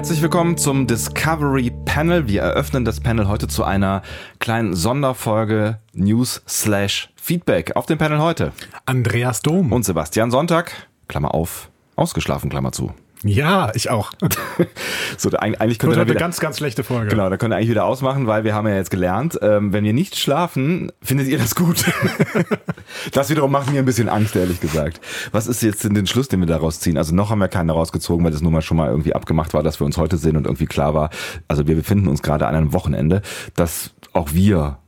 Herzlich willkommen zum Discovery Panel. Wir eröffnen das Panel heute zu einer kleinen Sonderfolge News slash Feedback. Auf dem Panel heute Andreas Dom. und Sebastian Sonntag, Klammer auf, ausgeschlafen, Klammer zu. Ja, ich auch. So, eigentlich könnte eine wieder, ganz, ganz schlechte Folge. genau, da könnt ihr eigentlich wieder ausmachen, weil wir haben ja jetzt gelernt, ähm, wenn wir nicht schlafen, findet ihr das gut. das wiederum macht mir ein bisschen Angst, ehrlich gesagt. Was ist jetzt denn den Schluss, den wir daraus ziehen? Also noch haben wir keinen rausgezogen, weil das nun mal schon mal irgendwie abgemacht war, dass wir uns heute sehen und irgendwie klar war, also wir befinden uns gerade an einem Wochenende, dass auch wir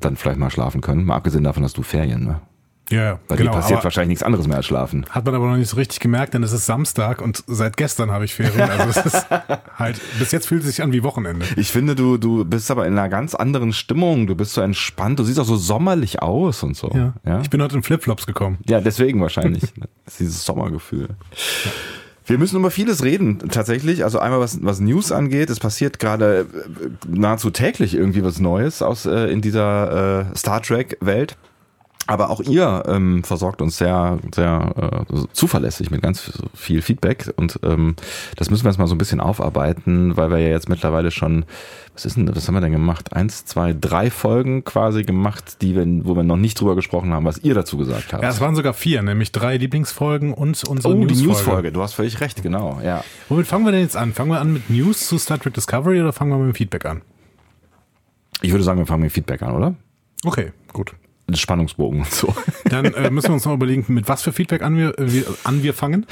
dann vielleicht mal schlafen können. Mal abgesehen davon, dass du Ferien, ne? Ja, ja Weil genau. dir passiert wahrscheinlich nichts anderes mehr als schlafen. hat man aber noch nicht so richtig gemerkt, denn es ist Samstag und seit gestern habe ich Ferien. Also es ist halt, bis jetzt fühlt es sich an wie Wochenende. Ich finde, du, du bist aber in einer ganz anderen Stimmung. Du bist so entspannt. Du siehst auch so sommerlich aus und so. Ja. ja? Ich bin heute in Flipflops gekommen. Ja, deswegen wahrscheinlich. Das ist dieses Sommergefühl. Wir müssen über vieles reden, tatsächlich. Also einmal was, was News angeht. Es passiert gerade äh, nahezu täglich irgendwie was Neues aus äh, in dieser äh, Star Trek Welt. Aber auch ihr ähm, versorgt uns sehr, sehr äh, zuverlässig mit ganz viel Feedback und ähm, das müssen wir jetzt mal so ein bisschen aufarbeiten, weil wir ja jetzt mittlerweile schon, was ist denn, was haben wir denn gemacht? Eins, zwei, drei Folgen quasi gemacht, die wir, wo wir noch nicht drüber gesprochen haben, was ihr dazu gesagt habt. Ja, es waren sogar vier, nämlich drei Lieblingsfolgen und unsere Oh, die Newsfolge. Newsfolge, du hast völlig recht, genau, ja. Womit fangen wir denn jetzt an? Fangen wir an mit News zu Star Trek Discovery oder fangen wir mit dem Feedback an? Ich würde sagen, wir fangen mit Feedback an, oder? Okay, gut. Spannungsbogen und so. Dann äh, müssen wir uns noch überlegen, mit was für Feedback an wir, äh, wir, an wir fangen.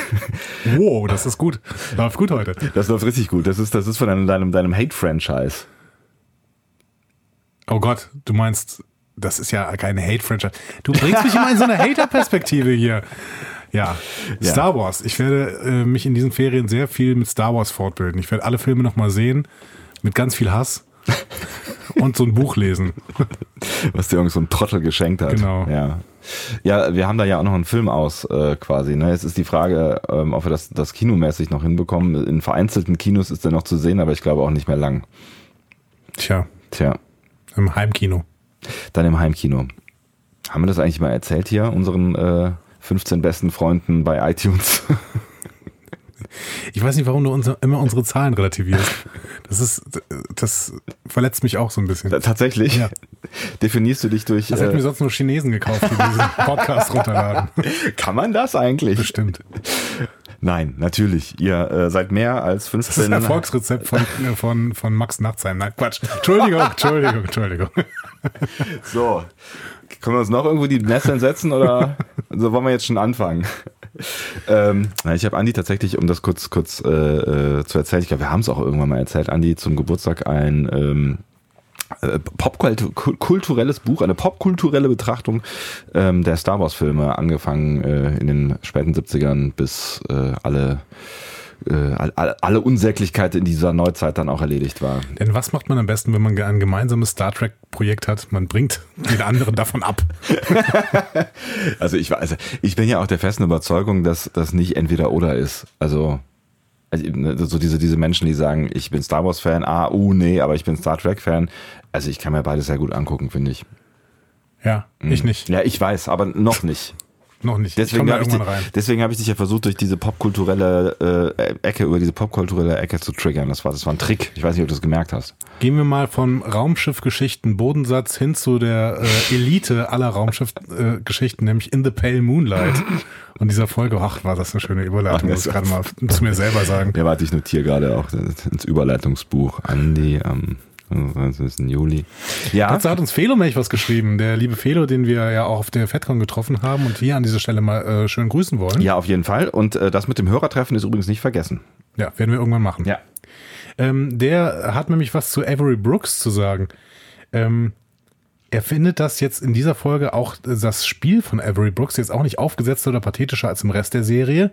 wow, das ist gut. Läuft gut heute. Das läuft richtig gut. Das ist, das ist von deinem, deinem, deinem Hate-Franchise. Oh Gott, du meinst, das ist ja keine Hate-Franchise. Du bringst mich immer in so eine Hater-Perspektive hier. Ja, Ja. Star Wars. Ich werde äh, mich in diesen Ferien sehr viel mit Star Wars fortbilden. Ich werde alle Filme nochmal sehen, mit ganz viel Hass und so ein Buch lesen. Was dir irgend so ein Trottel geschenkt hat. Genau. Ja. Ja, wir haben da ja auch noch einen Film aus, äh, quasi. Ne? Jetzt ist die Frage, ähm, ob wir das, das kinomäßig noch hinbekommen. In vereinzelten Kinos ist er noch zu sehen, aber ich glaube auch nicht mehr lang. Tja, Tja, im Heimkino. dann im Heimkino. Haben wir das eigentlich mal erzählt hier, unseren äh, 15 besten Freunden bei iTunes? Ich weiß nicht, warum du unser, immer unsere Zahlen relativierst. Das ist, das verletzt mich auch so ein bisschen. Tatsächlich? Ja. Definierst du dich durch. Das hätten Äh, wir sonst nur Chinesen gekauft, die diesen Podcast runterladen. kann man das eigentlich? Bestimmt. Nein, natürlich. Ihr äh, seid mehr als Das ist 15. ein Erfolgsrezept von, von, von Max Nachtsheim. Nein, Quatsch. Entschuldigung, Entschuldigung, Entschuldigung. So, können wir uns noch irgendwo die Nesseln setzen oder so wollen wir jetzt schon anfangen? ähm, ich habe Andi tatsächlich, um das kurz kurz äh, äh, zu erzählen, ich glaube, wir haben es auch irgendwann mal erzählt, Andi zum Geburtstag ein ähm, äh, popkulturelles Buch, eine popkulturelle Betrachtung ähm, der Star Wars Filme, angefangen äh, in den späten 70ern bis äh, alle alle, alle Unsäglichkeit in dieser Neuzeit dann auch erledigt war. Denn was macht man am besten, wenn man ein gemeinsames Star Trek-Projekt hat? Man bringt den anderen davon ab. Also ich weiß, ich bin ja auch der festen Überzeugung, dass das nicht entweder oder ist. Also, also ne, so diese, diese Menschen, die sagen, ich bin Star Wars Fan, ah, uh, nee, aber ich bin Star Trek Fan. Also ich kann mir beides sehr gut angucken, finde ich. Ja, ich nicht. Ja, ich weiß, aber noch nicht. Noch nicht. Deswegen habe ich, deswegen hab ich dich ja versucht, durch diese popkulturelle äh, Ecke, über diese popkulturelle Ecke zu triggern. Das war, das war ein Trick. Ich weiß nicht, ob du das gemerkt hast. Gehen wir mal vom Raumschiffgeschichten Bodensatz hin zu der äh, Elite aller Raumschiffgeschichten, äh, nämlich In the Pale Moonlight. Und dieser Folge, ach, war das eine schöne Überleitung, muss das- ich gerade mal zu mir selber sagen. Ja, warte, ich notiere gerade auch ins Überleitungsbuch. Andi am das ist ein Juli. Ja. Dazu hat uns Felomech was geschrieben, der liebe Felo, den wir ja auch auf der FedCon getroffen haben und hier an dieser Stelle mal äh, schön grüßen wollen. Ja, auf jeden Fall. Und äh, das mit dem Hörertreffen ist übrigens nicht vergessen. Ja, werden wir irgendwann machen. Ja. Ähm, der hat nämlich was zu Avery Brooks zu sagen. Ähm, er findet das jetzt in dieser Folge auch äh, das Spiel von Avery Brooks jetzt auch nicht aufgesetzter oder pathetischer als im Rest der Serie,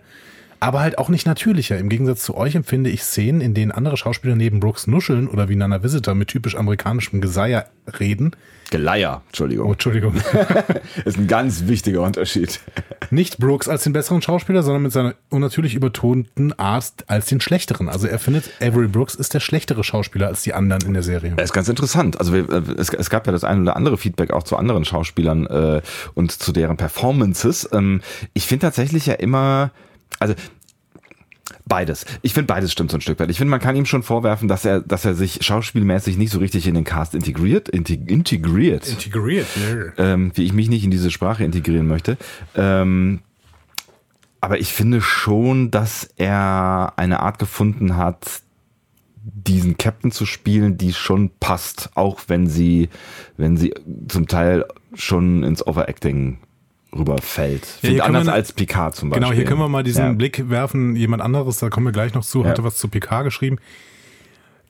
aber halt auch nicht natürlicher. Im Gegensatz zu euch empfinde ich Szenen, in denen andere Schauspieler neben Brooks nuscheln oder wie Nana Visitor mit typisch amerikanischem Geseier reden. Geleier, Entschuldigung. Oh, Entschuldigung. Ist ein ganz wichtiger Unterschied. nicht Brooks als den besseren Schauspieler, sondern mit seiner unnatürlich übertonten Art als den schlechteren. Also er findet, Avery Brooks ist der schlechtere Schauspieler als die anderen in der Serie. Das ist ganz interessant. Also äh, es, es gab ja das ein oder andere Feedback auch zu anderen Schauspielern äh, und zu deren Performances. Ähm, ich finde tatsächlich ja immer, also Beides. Ich finde beides stimmt so ein Stück weit. Ich finde, man kann ihm schon vorwerfen, dass er, dass er sich schauspielmäßig nicht so richtig in den Cast integriert, integ integriert, Integriert, ähm, wie ich mich nicht in diese Sprache integrieren möchte. Ähm, aber ich finde schon, dass er eine Art gefunden hat, diesen Captain zu spielen, die schon passt, auch wenn sie, wenn sie zum Teil schon ins Overacting rüberfällt. Ja, anders wir- als Picard zum Beispiel. Genau, hier können wir mal diesen Ja. Blick werfen. Jemand anderes, da kommen wir gleich noch zu, hatte Ja. was zu PK geschrieben.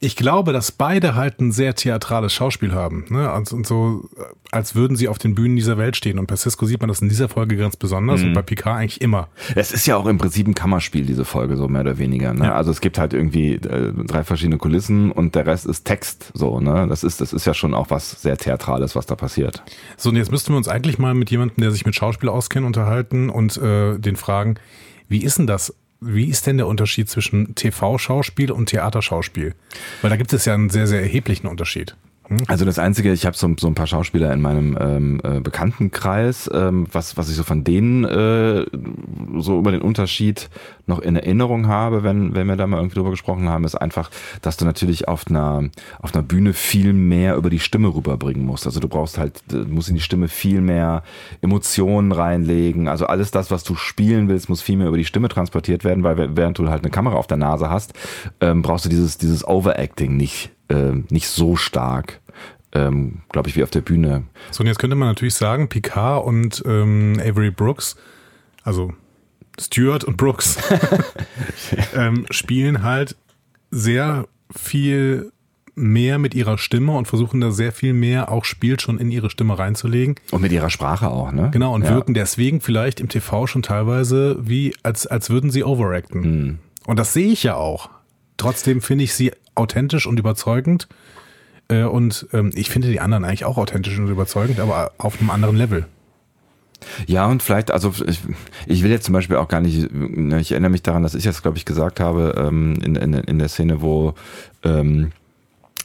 Ich glaube, dass beide halt ein sehr theatrales Schauspiel haben. Ne? Und, und so, äh, als würden sie auf den Bühnen dieser Welt stehen. Und bei Cisco sieht man das in dieser Folge ganz besonders Mhm. und bei Picard eigentlich immer. Es ist ja auch im Prinzip ein Kammerspiel, diese Folge, so mehr oder weniger. Ne? Ja. Also es gibt halt irgendwie äh, drei verschiedene Kulissen und der Rest ist Text. So, ne? Das ist, das ist ja schon auch was sehr Theatrales, was da passiert. So, und jetzt müssten wir uns eigentlich mal mit jemandem, der sich mit Schauspiel auskennt, unterhalten und äh, den fragen, wie ist denn das? Wie ist denn der Unterschied zwischen TV-Schauspiel und Theaterschauspiel? Weil da gibt es ja einen sehr, sehr erheblichen Unterschied. Also das Einzige, ich habe so, so ein paar Schauspieler in meinem ähm, äh, Bekanntenkreis, ähm, was, was ich so von denen äh, so über den Unterschied noch in Erinnerung habe, wenn, wenn wir da mal irgendwie drüber gesprochen haben, ist einfach, dass du natürlich auf einer, auf einer Bühne viel mehr über die Stimme rüberbringen musst. Also du brauchst halt, du musst in die Stimme viel mehr Emotionen reinlegen. Also alles das, was du spielen willst, muss viel mehr über die Stimme transportiert werden, weil während du halt eine Kamera auf der Nase hast, ähm, brauchst du dieses, dieses Overacting nicht, ähm, nicht so stark ähm, glaube ich, wie auf der Bühne. So, und jetzt könnte man natürlich sagen, Picard und ähm, Avery Brooks, also Stewart und Brooks, ähm, spielen halt sehr viel mehr mit ihrer Stimme und versuchen da sehr viel mehr auch Spiel schon in ihre Stimme reinzulegen. Und mit ihrer Sprache auch, ne? Genau, und ja. wirken deswegen vielleicht im TV schon teilweise wie, als, als würden sie overacten. Hm. Und das sehe ich ja auch. Trotzdem finde ich sie authentisch und überzeugend. Äh, Und ähm, ich finde die anderen eigentlich auch authentisch und überzeugend, aber auf einem anderen Level. Ja, und vielleicht, also ich, ich will jetzt zum Beispiel auch gar nicht, ne, ich erinnere mich daran, dass ich jetzt, glaube ich, gesagt habe, ähm, in, in, in der Szene, wo ähm,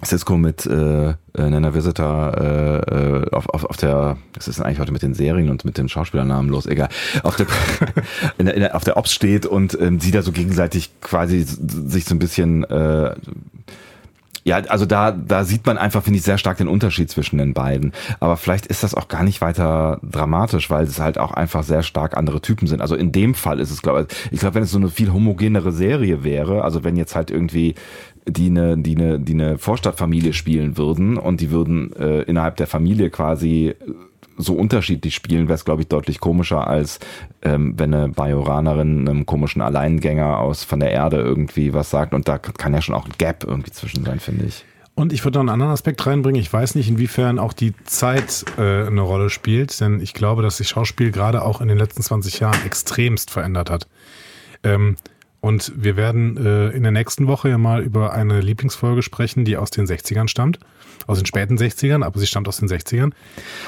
Cisco mit äh, Nana Visitor äh, äh, auf, auf, auf der, das ist eigentlich heute mit den Serien und mit dem Schauspielernamen los, egal, auf der, in der, in der, auf der Ops steht und ähm, sie da so gegenseitig quasi sich so ein bisschen äh, ja, also da, da sieht man einfach, finde ich, sehr stark den Unterschied zwischen den beiden. Aber vielleicht ist das auch gar nicht weiter dramatisch, weil es halt auch einfach sehr stark andere Typen sind. Also in dem Fall ist es, glaube ich, ich glaube, wenn es so eine viel homogenere Serie wäre, also wenn jetzt halt irgendwie die eine, die eine, die eine Vorstadtfamilie spielen würden und die würden äh, innerhalb der Familie quasi so unterschiedlich spielen, wäre es, glaube ich, deutlich komischer, als ähm, wenn eine Bajoranerin einem komischen Alleingänger aus von der Erde irgendwie was sagt. Und da kann ja schon auch ein Gap irgendwie zwischen sein, finde ich. Und ich würde noch einen anderen Aspekt reinbringen. Ich weiß nicht, inwiefern auch die Zeit äh, eine Rolle spielt, denn ich glaube, dass sich Schauspiel gerade auch in den letzten 20 Jahren extremst verändert hat. Ähm, und wir werden äh, in der nächsten Woche ja mal über eine Lieblingsfolge sprechen, die aus den 60ern stammt. Aus den späten 60ern, aber sie stammt aus den 60ern.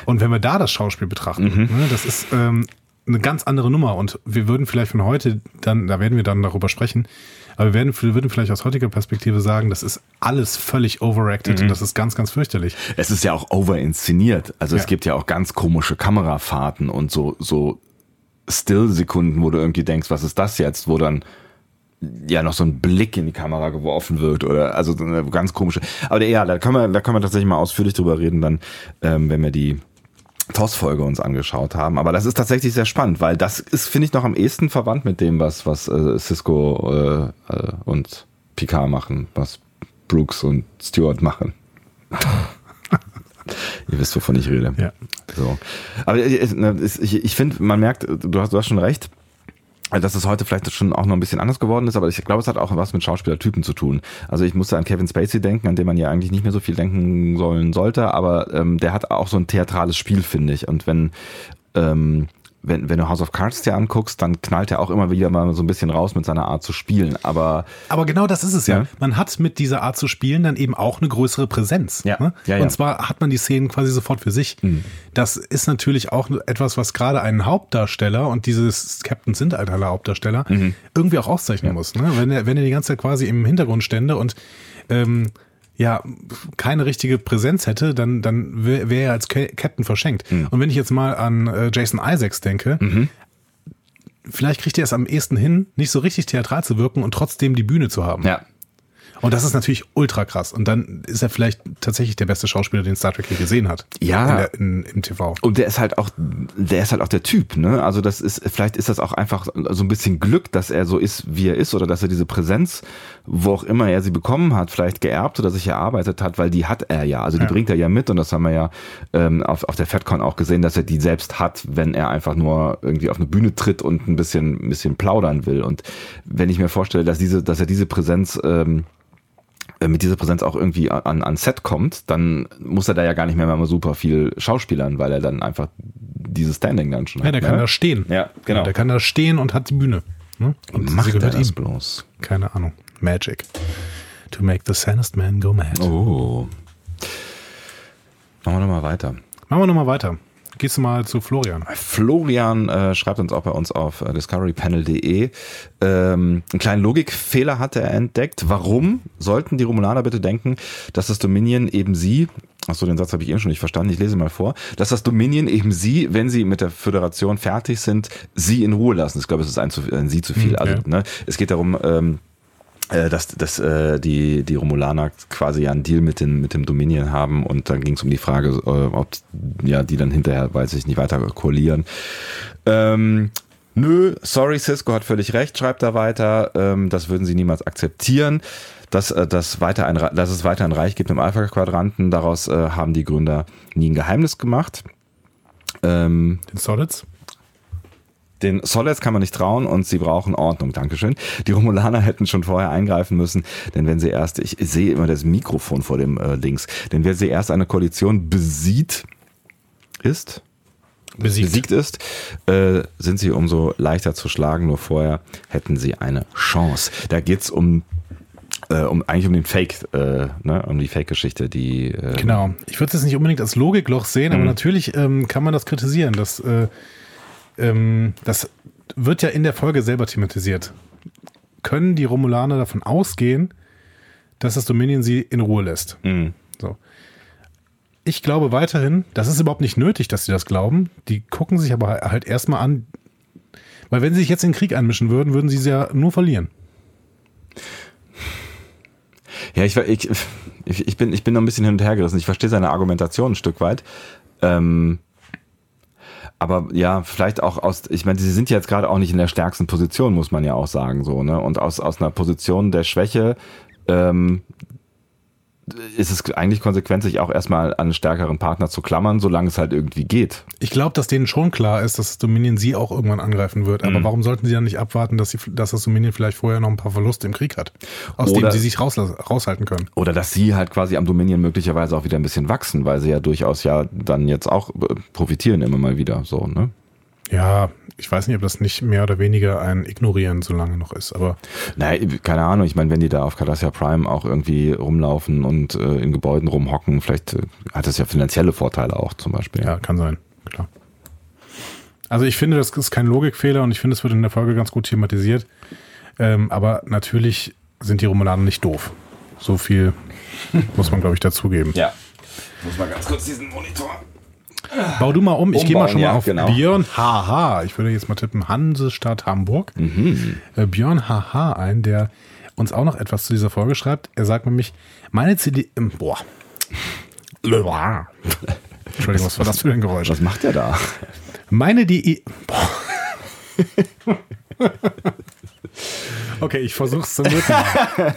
Und wenn wir da das Schauspiel betrachten, ne, das ist ähm, eine ganz andere Nummer. Und wir würden vielleicht von heute, dann, da werden wir dann darüber sprechen, aber wir werden, wir würden vielleicht aus heutiger Perspektive sagen, das ist alles völlig overacted und das ist ganz, ganz fürchterlich. Es ist ja auch overinszeniert. Also es Ja. gibt ja auch ganz komische Kamerafahrten und so, so Still-Sekunden, wo du irgendwie denkst, was ist das jetzt? Wo dann ja noch so ein Blick in die Kamera geworfen wird oder also so eine ganz komische. Aber ja, da können wir, da können wir tatsächlich mal ausführlich drüber reden, dann, ähm, wenn wir die TOS-Folge uns angeschaut haben. Aber das ist tatsächlich sehr spannend, weil das ist, finde ich, noch am ehesten verwandt mit dem, was, was äh, Cisco äh, äh, und Picard machen, was Brooks und Stewart machen. Ihr wisst, wovon ich rede. Ja. So. Aber äh, ne, es- ich, ich finde, man merkt, du hast, du hast schon recht, dass es heute vielleicht schon auch noch ein bisschen anders geworden ist, aber ich glaube, es hat auch was mit Schauspielertypen zu tun. Also ich musste an Kevin Spacey denken, an den man ja eigentlich nicht mehr so viel denken sollen sollte, aber ähm, der hat auch so ein theatrales Spiel, finde ich. Und wenn ähm, wenn, wenn du House of Cards dir anguckst, dann knallt er auch immer wieder mal so ein bisschen raus mit seiner Art zu spielen. Aber Aber genau das ist es ja. Ja. Man hat mit dieser Art zu spielen dann eben auch eine größere Präsenz. Ja. Ne? Ja, ja. Und zwar hat man die Szenen quasi sofort für sich. Das ist natürlich auch etwas, was gerade einen Hauptdarsteller und dieses Captain sind halt alle Hauptdarsteller irgendwie auch auszeichnen muss. Ne? Wenn er wenn er die ganze Zeit quasi im Hintergrund stände und ähm, ja, keine richtige Präsenz hätte, dann, dann wäre wär er als Ca- Captain verschenkt. Und wenn ich jetzt mal an äh, Jason Isaacs denke, vielleicht kriegt er es am ehesten hin, nicht so richtig theatral zu wirken und trotzdem die Bühne zu haben. Ja. Und das ist natürlich ultra krass. Und dann ist er vielleicht tatsächlich der beste Schauspieler, den Star Trek je gesehen hat. Ja. In der, in, Im TV. Und der ist halt auch, der ist halt auch der Typ, ne? Also das ist, vielleicht ist das auch einfach so ein bisschen Glück, dass er so ist, wie er ist, oder dass er diese Präsenz, wo auch immer er sie bekommen hat, vielleicht geerbt oder sich erarbeitet hat, weil die hat er ja. Also die Ja. bringt er ja mit und das haben wir ja ähm, auf, auf der FedCon auch gesehen, dass er die selbst hat, wenn er einfach nur irgendwie auf eine Bühne tritt und ein bisschen, ein bisschen plaudern will. Und wenn ich mir vorstelle, dass diese, dass er diese Präsenz ähm, äh, mit dieser Präsenz auch irgendwie an, an Set kommt, dann muss er da ja gar nicht mehr mal super viel schauspielern, weil er dann einfach dieses Standing dann schon Ja, der hat. kann ne? da stehen. Ja, genau. Der kann da stehen und hat die Bühne. Ne? Und Macht er das ihm. bloß? Keine Ahnung. Magic. To make the sanest man go mad. Oh. Machen wir nochmal weiter. Machen wir nochmal weiter. Gehst du mal zu Florian. Florian äh, schreibt uns auch bei uns auf äh, discoverypanel.de. Ähm, einen kleinen Logikfehler hat er entdeckt. Warum sollten die Romulaner bitte denken, dass das Dominion eben sie, achso, den Satz habe ich eben schon nicht verstanden, ich lese mal vor, dass das Dominion eben sie, wenn sie mit der Föderation fertig sind, sie in Ruhe lassen. Ich glaube, es ist ein, zu, ein sie zu viel. Hm, Also, ne, es geht darum, ähm, äh, dass, dass äh, die, die Romulaner quasi ja einen Deal mit, den, mit dem Dominion haben und dann ging es um die Frage, äh, ob ja, die dann hinterher, weiß ich nicht, weiter koalieren. Ähm, nö, sorry, Cisco hat völlig recht, schreibt er weiter. Ähm, das würden sie niemals akzeptieren. Dass, äh, dass, weiter ein, dass es weiter ein Reich gibt im Alpha-Quadranten, daraus äh, haben die Gründer nie ein Geheimnis gemacht. Ähm, Den Solids. Den Solids kann man nicht trauen und sie brauchen Ordnung. Dankeschön. Die Romulaner hätten schon vorher eingreifen müssen, denn wenn sie erst, ich sehe immer das Mikrofon vor dem äh, Links, denn wenn sie erst eine Koalition besieht, ist, Besiegt. besiegt ist, äh, sind sie umso leichter zu schlagen. Nur vorher hätten sie eine Chance. Da geht's um, äh, um eigentlich um den Fake, äh, ne, um die Fake-Geschichte, die äh, Genau. Ich würde es jetzt nicht unbedingt als Logikloch sehen, aber Mhm. natürlich ähm, kann man das kritisieren. Das, äh, ähm, das wird ja in der Folge selber thematisiert. Können die Romulaner davon ausgehen, dass das Dominion sie in Ruhe lässt? mh, So. Ich glaube weiterhin, das ist überhaupt nicht nötig, dass sie das glauben. Die gucken sich aber halt erstmal an, weil wenn sie sich jetzt in den Krieg einmischen würden, würden sie sie ja nur verlieren. Ja, ich, ich, ich, ich, bin, ich bin noch ein bisschen hin und her gerissen. Ich verstehe seine Argumentation ein Stück weit. Ähm, aber ja, vielleicht auch aus, ich meine, sie sind jetzt gerade auch nicht in der stärksten Position, muss man ja auch sagen, so, ne? Und aus, aus einer Position der Schwäche ähm, ist es eigentlich konsequent, sich auch erstmal an einen stärkeren Partner zu klammern, solange es halt irgendwie geht. Ich glaube, dass denen schon klar ist, dass das Dominion sie auch irgendwann angreifen wird. Mhm. Aber warum sollten sie dann nicht abwarten, dass, sie, dass das Dominion vielleicht vorher noch ein paar Verluste im Krieg hat, aus Oder- denen sie sich rauslass, raushalten können? Oder dass sie halt quasi am Dominion möglicherweise auch wieder ein bisschen wachsen, weil sie ja durchaus ja dann jetzt auch äh, profitieren immer mal wieder, so, ne? Ja, ich weiß nicht, ob das nicht mehr oder weniger ein Ignorieren so lange noch ist, aber Nein, keine Ahnung. Ich meine, wenn die da auf Cardassia Prime auch irgendwie rumlaufen und äh, in Gebäuden rumhocken, vielleicht äh, hat das ja finanzielle Vorteile auch zum Beispiel. ja, kann sein, klar. Also ich finde, das ist kein Logikfehler und ich finde, es wird in der Folge ganz gut thematisiert. Ähm, aber natürlich sind die Romulaner nicht doof. So viel muss man, glaube ich, dazugeben. ja. Muss mal ganz kurz diesen Monitor. Bau du mal um. Ich gehe mal schon mal ja, auf genau. Björn HH. Ich würde jetzt mal tippen Hansestadt Hamburg. Mhm. Äh, Björn HH ein, der uns auch noch etwas zu dieser Folge schreibt. Er sagt nämlich, meine CD... ähm, Boah. Entschuldigung, was war das für ein Geräusch? Was macht der da? Meine die... Boah. Okay, ich versuch's zum dritten Mal.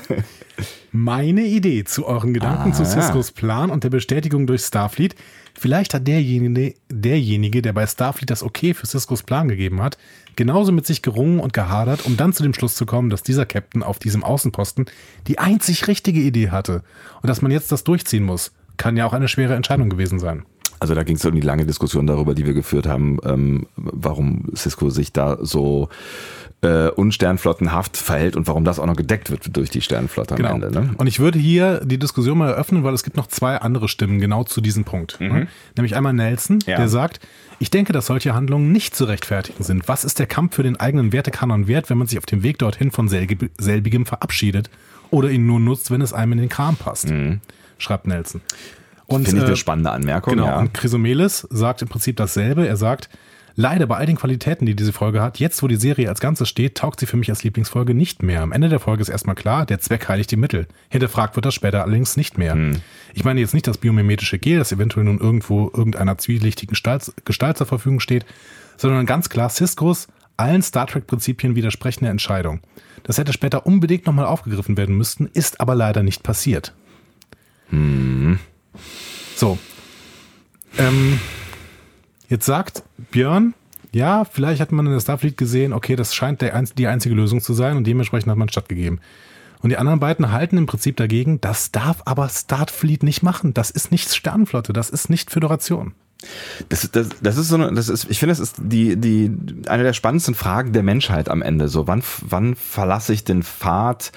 Meine Idee zu euren Gedanken Ah, zu ja. Ciscos Plan und der Bestätigung durch Starfleet. Vielleicht hat derjenige, derjenige, der bei Starfleet das Okay für Ciscos Plan gegeben hat, genauso mit sich gerungen und gehadert, um dann zu dem Schluss zu kommen, dass dieser Captain auf diesem Außenposten die einzig richtige Idee hatte und dass man jetzt das durchziehen muss. Kann ja auch eine schwere Entscheidung gewesen sein. Also da ging es um die lange Diskussion darüber, die wir geführt haben, ähm, warum Cisco sich da so äh, unsternflottenhaft verhält und warum das auch noch gedeckt wird durch die Sternenflotte am Genau. Ende. Ne? Und ich würde hier die Diskussion mal eröffnen, weil es gibt noch zwei andere Stimmen genau zu diesem Punkt. Ne? Nämlich einmal Nelson, Ja. der sagt, ich denke, dass solche Handlungen nicht zu rechtfertigen sind. Was ist der Kampf für den eigenen Wertekanon wert, wenn man sich auf dem Weg dorthin von selbigem verabschiedet oder ihn nur nutzt, wenn es einem in den Kram passt? Schreibt Nelson. Finde ich äh, eine spannende Anmerkung. Genau, ja. und Chrysomelis sagt im Prinzip dasselbe. Er sagt, Leider bei all den Qualitäten, die diese Folge hat, jetzt wo die Serie als Ganzes steht, taugt sie für mich als Lieblingsfolge nicht mehr. Am Ende der Folge ist erstmal klar, der Zweck heiligt die Mittel. Hinterfragt wird das später allerdings nicht mehr. Hm. Ich meine jetzt nicht das biomimetische Gel, das eventuell nun irgendwo irgendeiner zwielichtigen Gestalt, Gestalt zur Verfügung steht, sondern ganz klar Ciscos allen Star Trek-Prinzipien widersprechende Entscheidung. Das hätte später unbedingt nochmal aufgegriffen werden müssten, ist aber leider nicht passiert. Hm. So. Ähm, jetzt sagt Björn, ja, vielleicht hat man in der Starfleet gesehen, okay, das scheint der, die einzige Lösung zu sein und dementsprechend hat man stattgegeben. Und die anderen beiden halten im Prinzip dagegen, das darf aber Starfleet nicht machen. Das ist nicht Sternenflotte, das ist nicht Föderation. Das, das, das ist so eine, das ist, ich finde, das ist die, die, eine der spannendsten Fragen der Menschheit am Ende. So, wann, wann verlasse ich den Pfad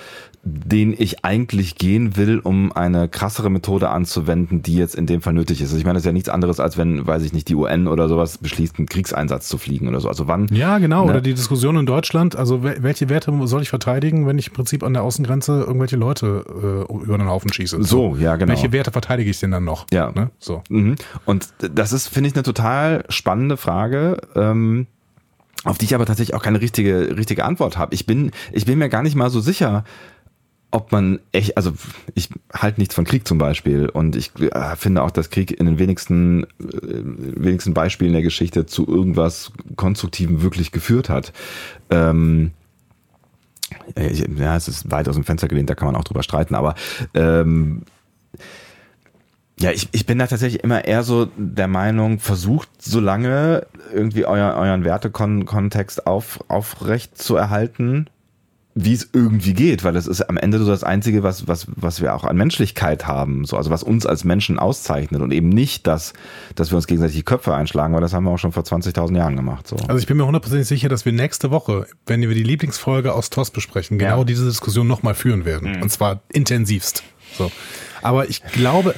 den ich eigentlich gehen will, um eine krassere Methode anzuwenden, die jetzt in dem Fall nötig ist. Also ich meine, das ist ja nichts anderes, als wenn, weiß ich nicht, die UN oder sowas beschließt, einen Kriegseinsatz zu fliegen oder so. Also wann? Ja, genau. Ne? Oder die Diskussion in Deutschland. Also welche Werte soll ich verteidigen, wenn ich im Prinzip an der Außengrenze irgendwelche Leute äh, über den Haufen schieße? So, ja, genau. Welche Werte verteidige ich denn dann noch? Ja. Ne? So. Mhm. Und das ist, finde ich, eine total spannende Frage. Ähm, auf die ich aber tatsächlich auch keine richtige, richtige Antwort habe. Ich bin, ich bin mir gar nicht mal so sicher, ob man echt, also ich halte nichts von Krieg zum Beispiel und ich äh, finde auch, dass Krieg in den wenigsten, äh, wenigsten Beispielen der Geschichte zu irgendwas Konstruktivem wirklich geführt hat. Ähm, ja, es ist weit aus dem Fenster gelehnt, da kann man auch drüber streiten, aber ähm, ja, ich, ich bin da tatsächlich immer eher so der Meinung, versucht so lange irgendwie euer, euren Wertekontext auf, aufrecht zu erhalten wie es irgendwie geht, weil das ist am Ende so das Einzige, was, was, was wir auch an Menschlichkeit haben, so, also was uns als Menschen auszeichnet und eben nicht das, dass wir uns gegenseitig die Köpfe einschlagen, weil das haben wir auch schon vor 20.000 Jahren gemacht. So. Also ich bin mir hundertprozentig sicher, dass wir nächste Woche, wenn wir die Lieblingsfolge aus TOS besprechen, genau ja. diese Diskussion nochmal führen werden. Mhm. Und zwar intensivst. So. Aber ich glaube,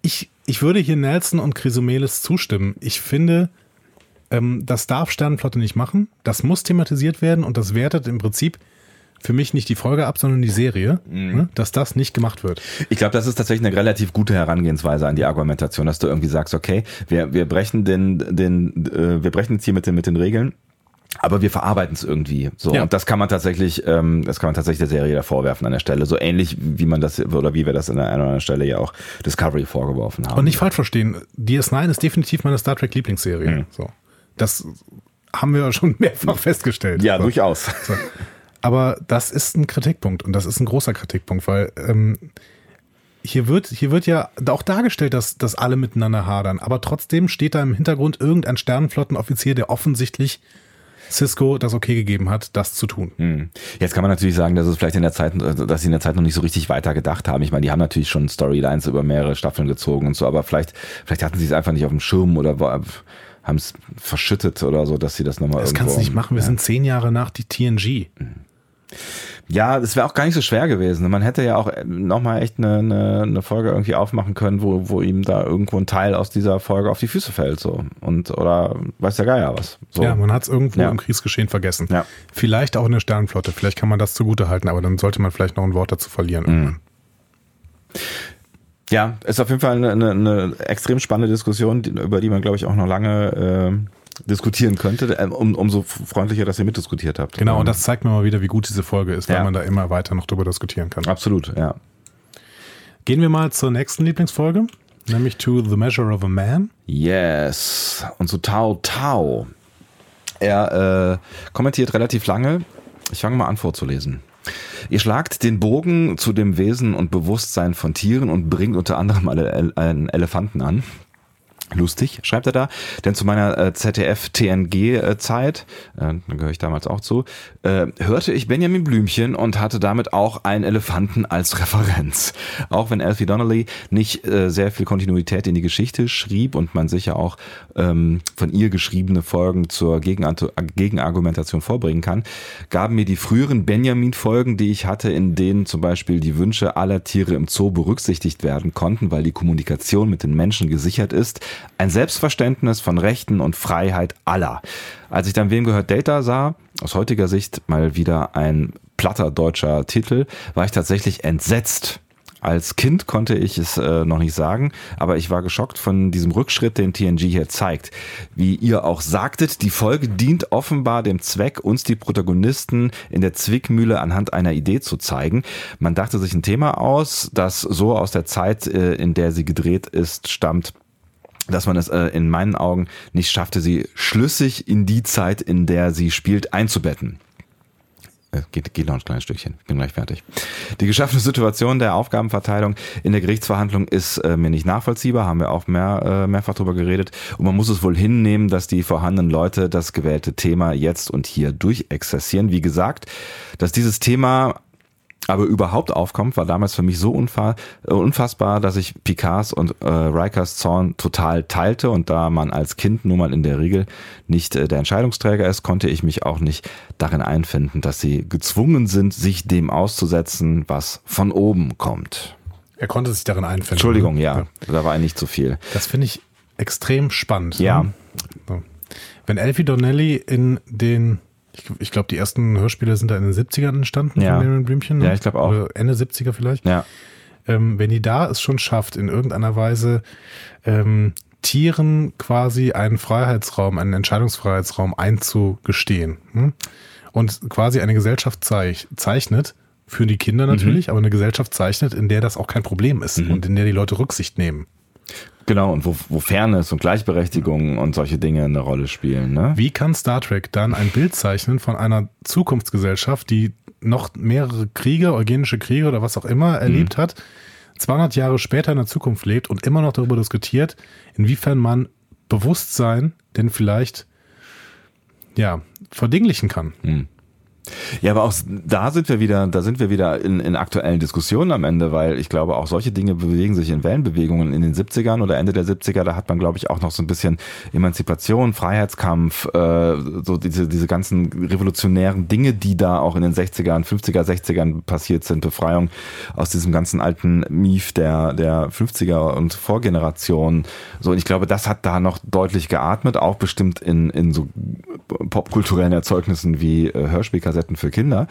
ich, ich würde hier Nelson und Chrysomelis zustimmen. Ich finde, ähm, das darf Sternenflotte nicht machen. Das muss thematisiert werden und das wertet im Prinzip für mich nicht die Folge ab, sondern die Serie, mhm. Ne, dass das nicht gemacht wird. Ich glaube, das ist tatsächlich eine relativ gute Herangehensweise an die Argumentation, dass du irgendwie sagst, okay, wir, wir brechen den, den, äh, wir brechen jetzt hier mit den, mit den Regeln. Aber wir verarbeiten es irgendwie. So. Ja. Und das kann man tatsächlich, ähm, das kann man tatsächlich der Serie da vorwerfen an der Stelle. So ähnlich wie man das, oder wie wir das an der einen oder anderen Stelle ja auch Discovery vorgeworfen haben. Und nicht falsch verstehen, DS9 ist definitiv meine Star Trek Lieblingsserie. Mhm. So. Das haben wir schon mehrfach festgestellt. Ja, so. durchaus. So. Aber das ist ein Kritikpunkt und das ist ein großer Kritikpunkt, weil ähm, hier wird, hier wird ja auch dargestellt, dass, dass alle miteinander hadern, aber trotzdem steht da im Hintergrund irgendein Sternenflottenoffizier, der offensichtlich Cisco das okay gegeben hat, das zu tun. Hm. Jetzt kann man natürlich sagen, dass es vielleicht in der Zeit, dass sie in der Zeit noch nicht so richtig weiter gedacht haben. Ich meine, die haben natürlich schon Storylines über mehrere Staffeln gezogen und so, aber vielleicht, vielleicht hatten sie es einfach nicht auf dem Schirm oder haben es verschüttet oder so, dass sie das nochmal Das kannst du nicht machen. Wir ja. sind zehn Jahre nach die TNG. Hm. Ja, das wäre auch gar nicht so schwer gewesen. Man hätte ja auch nochmal echt eine, eine, eine Folge irgendwie aufmachen können, wo, wo ihm da irgendwo ein Teil aus dieser Folge auf die Füße fällt. so Und oder weiß der Geier was. So. Ja, man hat es irgendwo ja. im Kriegsgeschehen vergessen. Ja. Vielleicht auch in der Sternenflotte. Vielleicht kann man das zugute halten, aber dann sollte man vielleicht noch ein Wort dazu verlieren mhm. irgendwann. Ja, ist auf jeden Fall eine, eine, eine extrem spannende Diskussion, über die man, glaube ich, auch noch lange äh, diskutieren könnte, ähm, um, umso freundlicher, dass ihr mitdiskutiert habt. Genau, und das zeigt mir mal wieder, wie gut diese Folge ist, weil ja. man da immer weiter noch drüber diskutieren kann. Absolut, ja. Gehen wir mal zur nächsten Lieblingsfolge, nämlich to The Measure of a Man. Yes. Und zu Tao Tao. Er äh, kommentiert relativ lange. Ich fange mal an vorzulesen. Ihr schlagt den Bogen zu dem Wesen und Bewusstsein von Tieren und bringt unter anderem einen Elefanten an. Lustig, schreibt er da, denn zu meiner äh, ZDF-TNG-Zeit, äh, da gehöre ich damals auch zu, äh, hörte ich Benjamin Blümchen und hatte damit auch einen Elefanten als Referenz. Auch wenn Alfie Donnelly nicht äh, sehr viel Kontinuität in die Geschichte schrieb und man sicher auch ähm, von ihr geschriebene Folgen zur Gegenargumentation vorbringen kann, gaben mir die früheren Benjamin-Folgen, die ich hatte, in denen zum Beispiel die Wünsche aller Tiere im Zoo berücksichtigt werden konnten, weil die Kommunikation mit den Menschen gesichert ist, ein Selbstverständnis von Rechten und Freiheit aller. Als ich dann Wem gehört Data sah, aus heutiger Sicht mal wieder ein platter deutscher Titel, war ich tatsächlich entsetzt Als Kind konnte ich es äh, noch nicht sagen, aber ich war geschockt von diesem Rückschritt, den TNG hier zeigt. Wie ihr auch sagtet, die Folge dient offenbar dem Zweck, uns die Protagonisten in der Zwickmühle anhand einer Idee zu zeigen. Man dachte sich ein Thema aus, das so aus der Zeit, äh, in der sie gedreht ist, stammt dass man es äh, in meinen Augen nicht schaffte, sie schlüssig in die Zeit, in der sie spielt, einzubetten. Äh, geht, geht noch ein kleines Stückchen, bin gleich fertig. Die geschaffene Situation der Aufgabenverteilung in der Gerichtsverhandlung ist äh, mir nicht nachvollziehbar, haben wir auch mehr, äh, mehrfach drüber geredet. Und man muss es wohl hinnehmen, dass die vorhandenen Leute das gewählte Thema jetzt und hier durchexerzieren. Wie gesagt, dass dieses Thema aber überhaupt aufkommt, war damals für mich so äh, unfassbar, dass ich Picards und äh, Rikers Zorn total teilte und da man als Kind nun mal in der Regel nicht äh, der Entscheidungsträger ist, konnte ich mich auch nicht darin einfinden, dass sie gezwungen sind, sich dem auszusetzen, was von oben kommt. Er konnte sich darin einfinden. Entschuldigung, ja, ja. da war eigentlich zu viel. Das finde ich extrem spannend. Ja. Ne? So. Wenn Elfie Donnelly in den ich, ich glaube, die ersten Hörspiele sind da in den 70ern entstanden ja. von Benjamin Blümchen. Ne? Ja, ich glaube auch. Oder Ende 70er vielleicht. Ja. Ähm, wenn die da es schon schafft, in irgendeiner Weise ähm, Tieren quasi einen Freiheitsraum, einen Entscheidungsfreiheitsraum einzugestehen hm? und quasi eine Gesellschaft zeich zeichnet, für die Kinder natürlich, mhm. aber eine Gesellschaft zeichnet, in der das auch kein Problem ist mhm. und in der die Leute Rücksicht nehmen. Genau, und wo, wo Fairness und Gleichberechtigung und solche Dinge eine Rolle spielen. Ne? Wie kann Star Trek dann ein Bild zeichnen von einer Zukunftsgesellschaft, die noch mehrere Kriege, eugenische Kriege oder was auch immer erlebt mhm. hat, 200 Jahre später in der Zukunft lebt und immer noch darüber diskutiert, inwiefern man Bewusstsein denn vielleicht ja, verdinglichen kann. Mhm. Ja, aber auch da sind wir wieder, da sind wir wieder in, in aktuellen Diskussionen am Ende, weil ich glaube, auch solche Dinge bewegen sich in Wellenbewegungen in den 70ern oder Ende der 70er, da hat man, glaube ich, auch noch so ein bisschen Emanzipation, Freiheitskampf, äh, so diese, diese ganzen revolutionären Dinge, die da auch in den 60ern, 50er, 60ern passiert sind, Befreiung aus diesem ganzen alten Mief der, der 50er und Vorgeneration. So, und ich glaube, das hat da noch deutlich geatmet, auch bestimmt in, in so popkulturellen Erzeugnissen wie äh, Hörspielkassetten Kassetten für Kinder.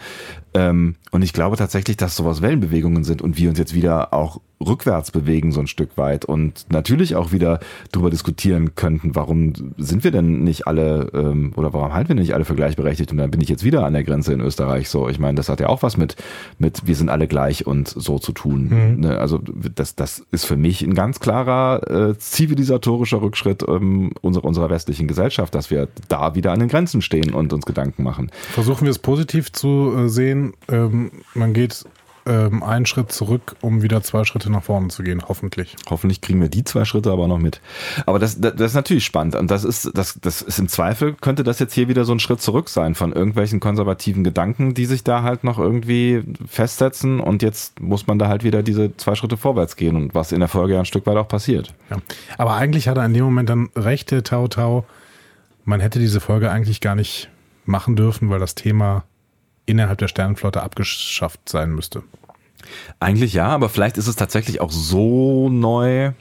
Ähm, und ich glaube tatsächlich, dass sowas Wellenbewegungen sind und wir uns jetzt wieder auch rückwärts bewegen so ein Stück weit und natürlich auch wieder darüber diskutieren könnten, warum sind wir denn nicht alle ähm, oder warum halten wir nicht alle für gleichberechtigt und dann bin ich jetzt wieder an der Grenze in Österreich so. Ich meine, das hat ja auch was mit mit wir sind alle gleich und so zu tun. Mhm. Ne? Also das das ist für mich ein ganz klarer äh, zivilisatorischer Rückschritt ähm, unserer unserer westlichen Gesellschaft, dass wir da wieder an den Grenzen stehen und uns Gedanken machen. Versuchen wir es positiv zu äh, sehen. Ähm, man geht ähm, einen Schritt zurück, um wieder zwei Schritte nach vorne zu gehen, hoffentlich. Hoffentlich kriegen wir die zwei Schritte aber noch mit. Aber das, das, das ist natürlich spannend. Und das ist, das, das ist im Zweifel, könnte das jetzt hier wieder so ein Schritt zurück sein von irgendwelchen konservativen Gedanken, die sich da halt noch irgendwie festsetzen. Und jetzt muss man da halt wieder diese zwei Schritte vorwärts gehen und was in der Folge ja ein Stück weit auch passiert. Ja. Aber eigentlich hat er in dem Moment dann recht, der Tau Tau. Man hätte diese Folge eigentlich gar nicht machen dürfen, weil das Thema innerhalb der Sternenflotte abgeschafft sein müsste. Eigentlich ja, aber vielleicht ist es tatsächlich auch so neu.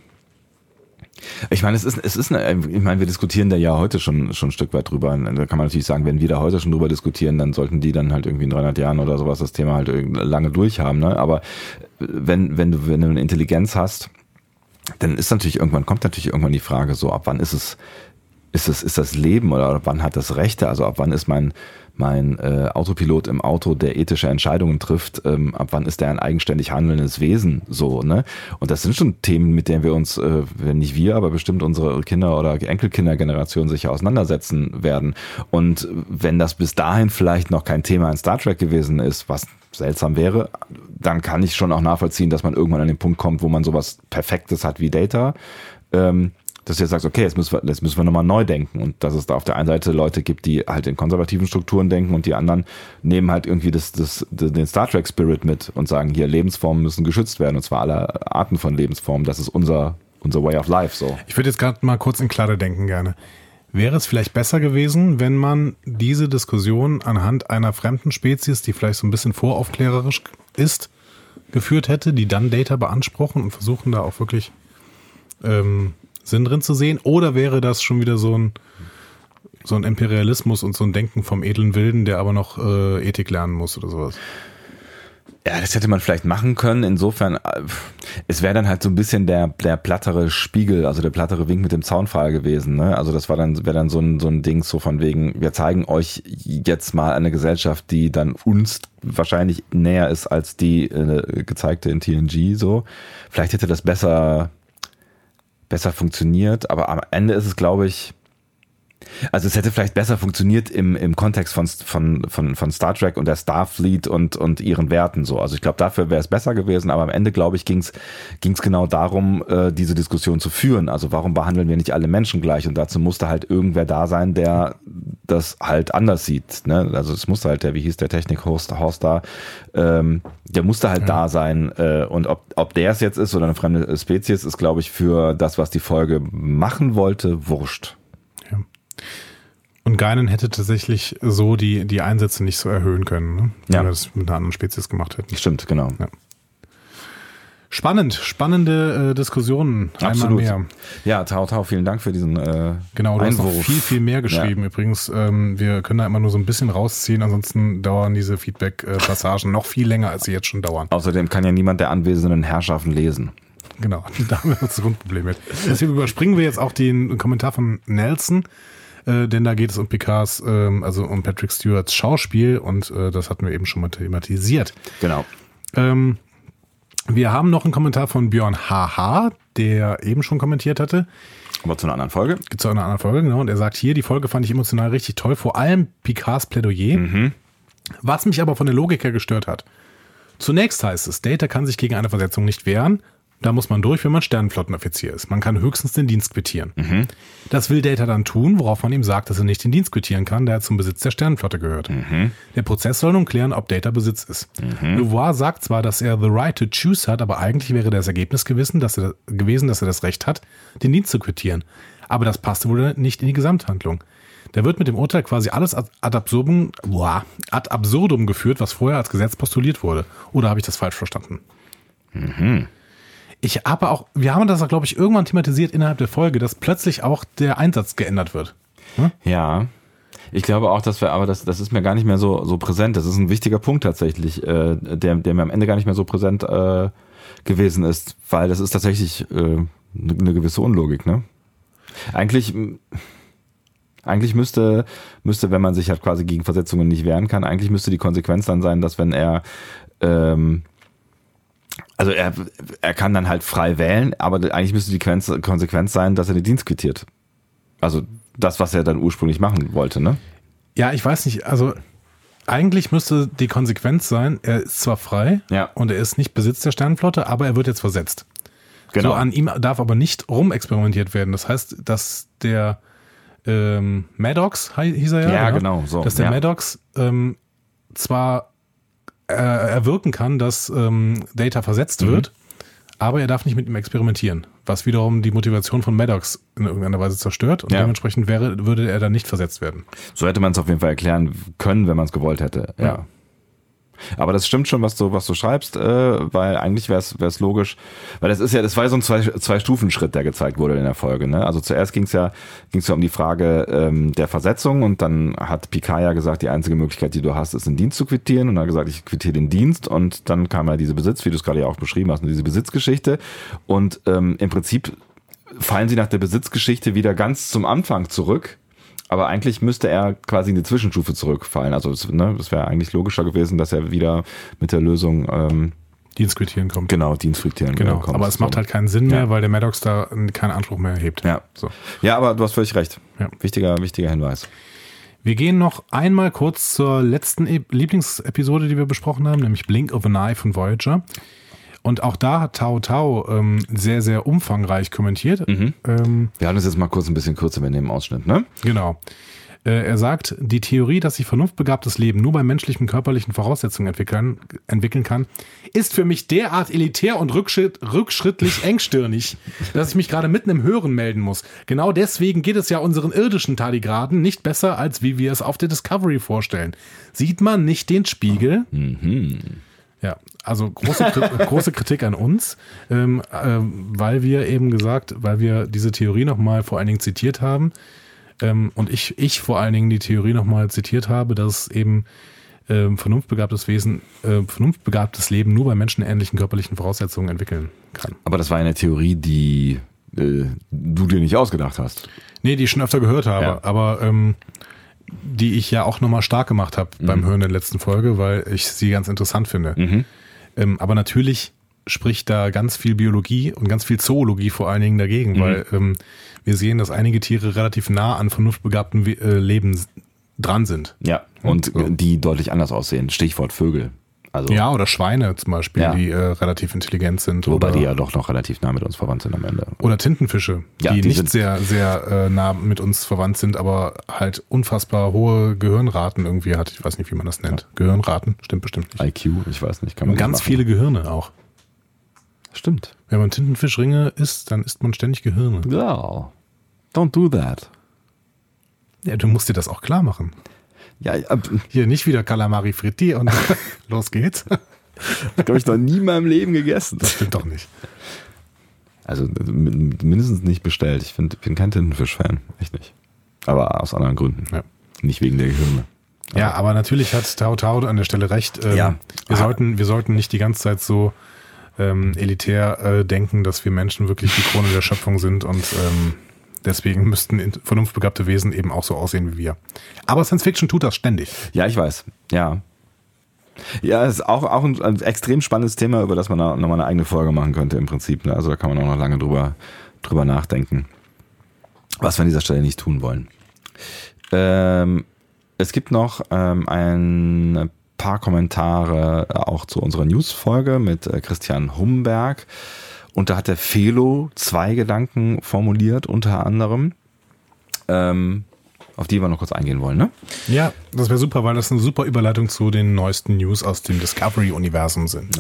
Ich meine, es ist, es ist eine, ich meine, wir diskutieren da ja heute schon, schon ein Stück weit drüber. Da kann man natürlich sagen, wenn wir da heute schon drüber diskutieren, dann sollten die dann halt irgendwie in 300 Jahren oder sowas das Thema halt lange durchhaben, ne? Aber wenn, wenn du, wenn du eine Intelligenz hast, dann ist natürlich irgendwann, kommt natürlich irgendwann die Frage so, ab wann ist es, ist es, ist das Leben oder ab wann hat das Rechte? Also ab wann ist mein, mein äh, Autopilot im Auto, der ethische Entscheidungen trifft, ähm, ab wann ist der ein eigenständig handelndes Wesen so, ne? Und das sind schon Themen, mit denen wir uns, äh, wenn nicht wir, aber bestimmt unsere Kinder- oder Enkelkindergeneration sicher auseinandersetzen werden. Und wenn das bis dahin vielleicht noch kein Thema in Star Trek gewesen ist, was seltsam wäre, dann kann ich schon auch nachvollziehen, dass man irgendwann an den Punkt kommt, wo man sowas Perfektes hat wie Data. Ähm, dass du jetzt sagst, okay, jetzt müssen wir, jetzt müssen wir nochmal neu denken. Und dass es da auf der einen Seite Leute gibt, die halt in konservativen Strukturen denken und die anderen nehmen halt irgendwie das, das, den Star Trek Spirit mit und sagen, hier Lebensformen müssen geschützt werden und zwar alle Arten von Lebensformen. Das ist unser, unser Way of Life so. Ich würde jetzt gerade mal kurz in Klare denken gerne. Wäre es vielleicht besser gewesen, wenn man diese Diskussion anhand einer fremden Spezies, die vielleicht so ein bisschen voraufklärerisch ist, geführt hätte, die dann Data beanspruchen und versuchen da auch wirklich ähm, Sinn drin zu sehen? Oder wäre das schon wieder so ein, so ein Imperialismus und so ein Denken vom edlen Wilden, der aber noch äh, Ethik lernen muss oder sowas? Ja, das hätte man vielleicht machen können. Insofern, äh, es wäre dann halt so ein bisschen der, der plattere Spiegel, also der plattere Wink mit dem Zaunpfahl gewesen. Ne? Also das dann, wäre dann so ein, so ein Ding so von wegen, wir zeigen euch jetzt mal eine Gesellschaft, die dann uns wahrscheinlich näher ist als die äh, gezeigte in TNG. So, vielleicht hätte das besser, besser funktioniert. Aber am Ende ist es, glaube ich, also es hätte vielleicht besser funktioniert im, im Kontext von, von, von, von Star Trek und der Starfleet und, und ihren Werten so. Also ich glaube, dafür wäre es besser gewesen, aber am Ende, glaube ich, ging es genau darum, äh, diese Diskussion zu führen. Also warum behandeln wir nicht alle Menschen gleich? Und dazu musste halt irgendwer da sein, der das halt anders sieht. Ne? Also es musste halt der, wie hieß der Technik-Host Horst da, ähm, der musste halt ja. da sein. Äh, und ob, ob der es jetzt ist oder eine fremde Spezies, ist, glaube ich, für das, was die Folge machen wollte, wurscht. Und Geinen hätte tatsächlich so die, die Einsätze nicht so erhöhen können, ne? wenn ja. wir das mit einer anderen Spezies gemacht hätten. Stimmt, genau. Ja. Spannend, spannende äh, Diskussionen. Absolut. Einmal mehr. Ja, Tau Tau, vielen Dank für diesen äh, Genau, du Einwurf. hast noch viel, viel mehr geschrieben. Ja. Übrigens, ähm, wir können da immer nur so ein bisschen rausziehen, ansonsten dauern diese Feedback-Passagen noch viel länger, als sie jetzt schon dauern. Außerdem kann ja niemand der anwesenden Herrschaften lesen. Genau, da haben wir das Grundproblem mit. Deswegen überspringen wir jetzt auch den Kommentar von Nelson äh, denn da geht es um Picards, ähm, also um Patrick Stewarts Schauspiel und äh, das hatten wir eben schon mal thematisiert. Genau. Ähm, wir haben noch einen Kommentar von Björn HH, der eben schon kommentiert hatte. Aber zu einer anderen Folge. Zu einer anderen Folge, genau. Und er sagt hier, die Folge fand ich emotional richtig toll, vor allem Picards Plädoyer. Mhm. Was mich aber von der Logik her gestört hat. Zunächst heißt es, Data kann sich gegen eine Versetzung nicht wehren, da muss man durch, wenn man Sternenflottenoffizier ist. Man kann höchstens den Dienst quittieren. Mhm. Das will Data dann tun, worauf man ihm sagt, dass er nicht den Dienst quittieren kann, da er zum Besitz der Sternenflotte gehört. Mhm. Der Prozess soll nun klären, ob Data Besitz ist. Mhm. Louvois sagt zwar, dass er the right to choose hat, aber eigentlich wäre das Ergebnis gewesen, dass er, gewesen, dass er das Recht hat, den Dienst zu quittieren. Aber das passte wohl nicht in die Gesamthandlung. Da wird mit dem Urteil quasi alles ad absurdum, ad absurdum geführt, was vorher als Gesetz postuliert wurde. Oder habe ich das falsch verstanden? Mhm. Ich habe auch, wir haben das, glaube ich, irgendwann thematisiert innerhalb der Folge, dass plötzlich auch der Einsatz geändert wird. Hm? Ja. Ich glaube auch, dass wir, aber das, das ist mir gar nicht mehr so, so präsent. Das ist ein wichtiger Punkt tatsächlich, äh, der, der mir am Ende gar nicht mehr so präsent äh, gewesen ist, weil das ist tatsächlich äh, eine, eine gewisse Unlogik, ne? Eigentlich, eigentlich müsste, müsste, wenn man sich halt quasi gegen Versetzungen nicht wehren kann, eigentlich müsste die Konsequenz dann sein, dass wenn er ähm, also er, er kann dann halt frei wählen, aber eigentlich müsste die Konsequenz sein, dass er den Dienst quittiert. Also das, was er dann ursprünglich machen wollte, ne? Ja, ich weiß nicht, also eigentlich müsste die Konsequenz sein, er ist zwar frei ja. und er ist nicht Besitz der Sternenflotte, aber er wird jetzt versetzt. Genau. So, an ihm darf aber nicht rumexperimentiert werden. Das heißt, dass der ähm, Maddox hieß er ja. Ja, genau. So, dass der ja. Maddox ähm, zwar äh, erwirken kann, dass ähm, Data versetzt mhm. wird, aber er darf nicht mit ihm experimentieren, was wiederum die Motivation von Maddox in irgendeiner Weise zerstört und ja. dementsprechend wäre, würde er dann nicht versetzt werden. So hätte man es auf jeden Fall erklären können, wenn man es gewollt hätte. ja. ja. Aber das stimmt schon, was du, was du schreibst, äh, weil eigentlich wäre es logisch, weil das ist ja, das war ja so ein zwei, zwei Stufen Schritt, der gezeigt wurde in der Folge. Ne? Also zuerst ging es ja, ging's ja um die Frage ähm, der Versetzung und dann hat Picard ja gesagt, die einzige Möglichkeit, die du hast, ist den Dienst zu quittieren und hat gesagt, ich quittiere den Dienst und dann kam ja diese Besitz, wie du es gerade ja auch beschrieben hast, diese Besitzgeschichte und ähm, im Prinzip fallen sie nach der Besitzgeschichte wieder ganz zum Anfang zurück aber eigentlich müsste er quasi in die Zwischenstufe zurückfallen. Also es ne, das wäre eigentlich logischer gewesen, dass er wieder mit der Lösung ähm, Dienstquittieren kommt. Genau, Dienstquittieren genau. kommt. Aber es macht halt keinen Sinn mehr, ja. weil der Maddox da keinen Anspruch mehr erhebt. Ja, so. ja aber du hast völlig recht. Ja. Wichtiger, wichtiger Hinweis. Wir gehen noch einmal kurz zur letzten e Lieblingsepisode, die wir besprochen haben, nämlich Blink of an Eye von Voyager. Und auch da hat Tao Tao ähm, sehr, sehr umfangreich kommentiert. Mhm. Ähm, Wir halten es jetzt mal kurz ein bisschen kürzer mit dem Ausschnitt, ne? Genau. Äh, er sagt, die Theorie, dass sich vernunftbegabtes Leben nur bei menschlichen körperlichen Voraussetzungen entwickeln, entwickeln kann, ist für mich derart elitär und rückschritt, rückschrittlich engstirnig, dass ich mich gerade mitten im Hören melden muss. Genau deswegen geht es ja unseren irdischen Tardigraden nicht besser, als wie wir es auf der Discovery vorstellen. Sieht man nicht den Spiegel? Mhm. Ja, also große, große Kritik an uns, ähm, äh, weil wir eben gesagt, weil wir diese Theorie nochmal vor allen Dingen zitiert haben ähm, und ich, ich vor allen Dingen die Theorie nochmal zitiert habe, dass eben äh, vernunftbegabtes Wesen, äh, vernunftbegabtes Leben nur bei menschenähnlichen körperlichen Voraussetzungen entwickeln kann. Aber das war eine Theorie, die äh, du dir nicht ausgedacht hast. Nee, die ich schon öfter gehört habe, Ja. aber ähm, die ich ja auch nochmal stark gemacht habe beim Hören der letzten Folge, weil ich sie ganz interessant finde. Mhm. Ähm, aber natürlich spricht da ganz viel Biologie und ganz viel Zoologie vor allen Dingen dagegen, Mhm. weil ähm, wir sehen, dass einige Tiere relativ nah an vernunftbegabtem We- äh, Leben dran sind. Ja. Und So. die deutlich anders aussehen. Stichwort Vögel. Also, Ja, oder Schweine zum Beispiel, Ja. die äh, relativ intelligent sind. wobei oder, die ja doch noch relativ nah mit uns verwandt sind am Ende. oder Tintenfische, Ja, die, die nicht sehr, sehr äh, nah mit uns verwandt sind, aber halt unfassbar hohe Gehirnraten irgendwie hat. Ich weiß nicht, wie man das nennt. Gehirnraten, stimmt bestimmt nicht. IQ, ich weiß nicht, kann man Und ganz machen. viele Gehirne auch. Stimmt. Wenn man Tintenfischringe isst, dann isst man ständig Gehirne. Ja. Don't do that. Ja, du musst dir das auch klar machen. Ja, äh, Hier nicht wieder Calamari Fritti und los geht's. habe ich noch nie in meinem Leben gegessen. Das stimmt doch nicht. Also min- mindestens nicht bestellt. Ich find, bin kein Tintenfisch-Fan. Echt nicht. Aber aus anderen Gründen. Ja. Nicht wegen der Gehirne. Ja, aber natürlich hat Tao Tao an der Stelle recht. Ähm, Ja. Wir, sollten, wir sollten nicht die ganze Zeit so ähm, elitär äh, denken, dass wir Menschen wirklich die Krone der Schöpfung sind und ähm, deswegen müssten vernunftbegabte Wesen eben auch so aussehen wie wir. Aber Science Fiction tut das ständig. Ja, ich weiß. Ja. Ja, es ist auch, auch ein, ein extrem spannendes Thema, über das man nochmal eine eigene Folge machen könnte im Prinzip. Ne? Also da kann man auch noch lange drüber, drüber nachdenken, was wir an dieser Stelle nicht tun wollen. Ähm, es gibt noch ähm, ein paar Kommentare auch zu unserer News-Folge mit äh, Christian Humberg. Und da hat der Felo zwei Gedanken formuliert, unter anderem, ähm, auf die wir noch kurz eingehen wollen. Ne? Ja, das wäre super, weil das eine super Überleitung zu den neuesten News aus dem Discovery-Universum sind.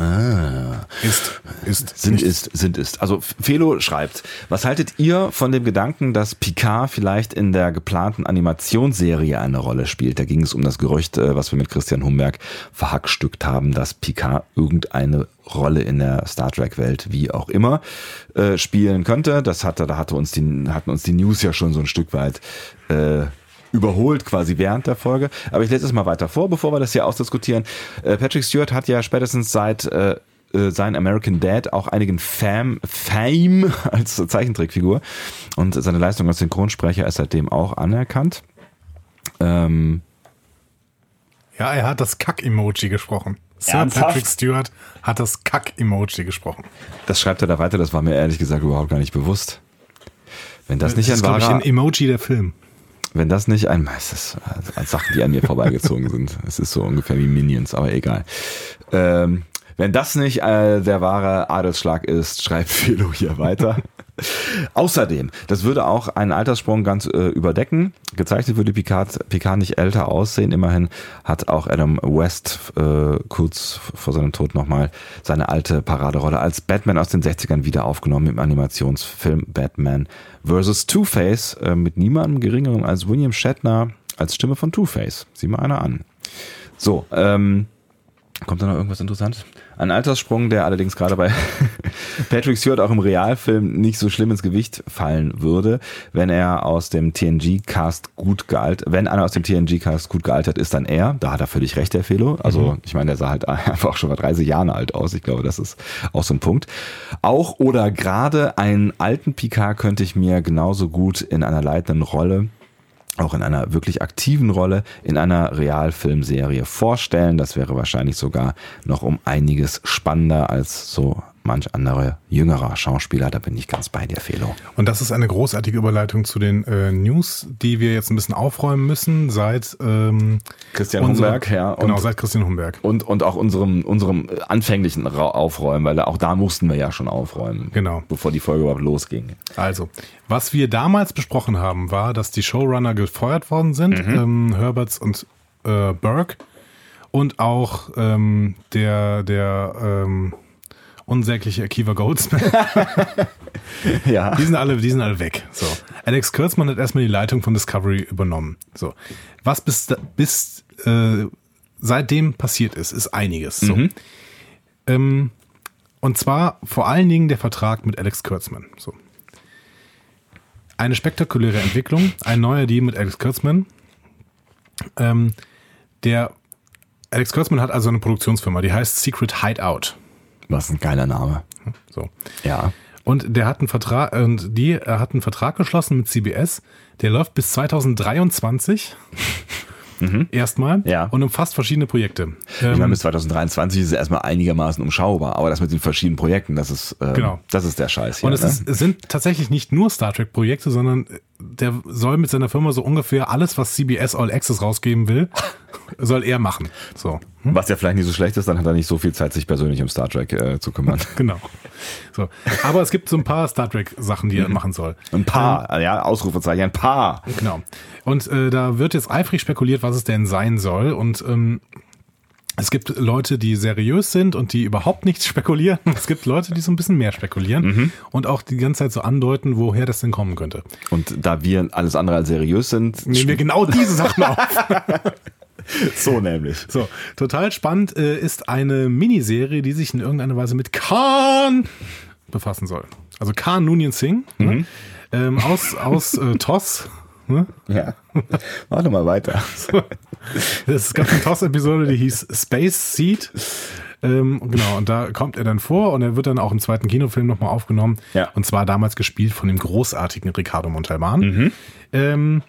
Ist, ist, Sind ist, sind ist. Also Felo schreibt, was haltet ihr von dem Gedanken, dass Picard vielleicht in der geplanten Animationsserie eine Rolle spielt? Da ging es um das Gerücht, äh, was wir mit Christian Humberg verhackstückt haben, dass Picard irgendeine Rolle in der Star Trek Welt, wie auch immer, äh, spielen könnte. Das hatte, da hatte uns die, hatten uns die News ja schon so ein Stück weit äh, überholt quasi während der Folge. Aber ich lese es mal weiter vor, bevor wir das hier ausdiskutieren. Äh, Patrick Stewart hat ja spätestens seit äh, äh, sein American Dad auch einigen Fam, Fame als Zeichentrickfigur und seine Leistung als Synchronsprecher ist seitdem auch anerkannt. Ähm, Ja, er hat das Kack-Emoji gesprochen. Sir Ernsthaft? Patrick Stewart hat das Kack-Emoji gesprochen. das schreibt er da weiter, das war mir ehrlich gesagt überhaupt gar nicht bewusst. Wenn das nicht das ein ist, glaube ich, wahrer, ein Emoji der Film. Wenn das nicht ein, es ist äh, Sachen, die an mir vorbeigezogen sind. Es ist so ungefähr wie Minions, aber egal. Ähm, wenn das nicht äh, der wahre Adelsschlag ist, schreibt Philo hier weiter. Außerdem, das würde auch einen Alterssprung ganz äh, überdecken. Gezeichnet würde Picard, Picard nicht älter aussehen. Immerhin hat auch Adam West äh, kurz vor seinem Tod nochmal seine alte Paraderolle als Batman aus den 60ern wieder aufgenommen im Animationsfilm Batman vs. Two-Face äh, mit niemandem geringerem als William Shatner als Stimme von Two-Face. Sieh mal einer an. So, ähm, Kommt da noch irgendwas Interessantes? Ein Alterssprung, der allerdings gerade bei Patrick Stewart auch im Realfilm nicht so schlimm ins Gewicht fallen würde, wenn er aus dem TNG-Cast gut gealtert, wenn einer aus dem TNG-Cast gut gealtert ist, dann er. Da hat er völlig recht, der Felo. Also, ich meine, der sah halt einfach schon mal 30 Jahre alt aus. Ich glaube, das ist auch so ein Punkt. Auch oder gerade einen alten Picard könnte ich mir genauso gut in einer leitenden Rolle auch in einer wirklich aktiven Rolle in einer Realfilmserie vorstellen. Das wäre wahrscheinlich sogar noch um einiges spannender als so manch andere jüngerer Schauspieler. Da bin ich ganz bei dir, Felo. Und das ist eine großartige Überleitung zu den äh, News, die wir jetzt ein bisschen aufräumen müssen seit ähm, Christian Humberg, ja. Und, Genau, seit Christian Humberg. und, und auch unserem, unserem anfänglichen Ra- Aufräumen, weil auch da mussten wir ja schon aufräumen. Genau. Bevor die Folge überhaupt losging. Also, was wir damals besprochen haben, war, dass die Showrunner gefeuert worden sind, ähm, Herberts und äh, Burke und auch ähm, der, der ähm, unsägliche Akiva Goldsman. Ja. Die sind alle, die sind alle weg. So. Alex Kurtzman hat erstmal die Leitung von Discovery übernommen. So. Was bis, bis äh, seitdem passiert ist, ist einiges. So. Ähm, und zwar vor allen Dingen der Vertrag mit Alex Kurtzman. So. Eine spektakuläre Entwicklung, ein neuer Deal mit Alex Kurtzman, ähm, der Alex Kurtzman hat also eine Produktionsfirma, die heißt Secret Hideout. Was ein geiler Name. So. Ja. Und der hat einen Vertrag, und die äh, hat einen Vertrag geschlossen mit CBS, der läuft bis 2023. Erstmal. Ja. Und umfasst verschiedene Projekte. Ich meine, Ähm, bis 2023 ist es erstmal einigermaßen umschaubar, aber das mit den verschiedenen Projekten, das ist, ähm, Genau. das ist der Scheiß hier. und es, ne? ist, es sind tatsächlich nicht nur Star Trek-Projekte, sondern der soll mit seiner Firma so ungefähr alles, was CBS All Access rausgeben will, soll er machen. So. Was ja vielleicht nicht so schlecht ist, dann hat er nicht so viel Zeit, sich persönlich um Star Trek äh, zu kümmern. Genau. So. Aber es gibt so ein paar Star Trek-Sachen, die er machen soll. Ein paar, ja, Ausrufezeichen, ein paar. Genau. Und äh, da wird jetzt eifrig spekuliert, was es denn sein soll. Und ähm, es gibt Leute, die seriös sind und die überhaupt nichts spekulieren. Es gibt Leute, die so ein bisschen mehr spekulieren und auch die ganze Zeit so andeuten, woher das denn kommen könnte. Und da wir alles andere als seriös sind, Nehmen wir genau diese Sachen auf. so nämlich. So, total spannend äh, ist eine Miniserie, die sich in irgendeiner Weise mit Khan befassen soll. Also Khan Noonien Singh ne? ähm, aus, aus äh, TOS. Ne? Ja. Mach doch mal weiter. Es gab eine TOS-Episode, die hieß Space Seed. Ähm, genau, und da kommt er dann vor und er wird dann auch im zweiten Kinofilm nochmal aufgenommen. Ja. Und zwar damals gespielt von dem großartigen Ricardo Montalban. Ähm,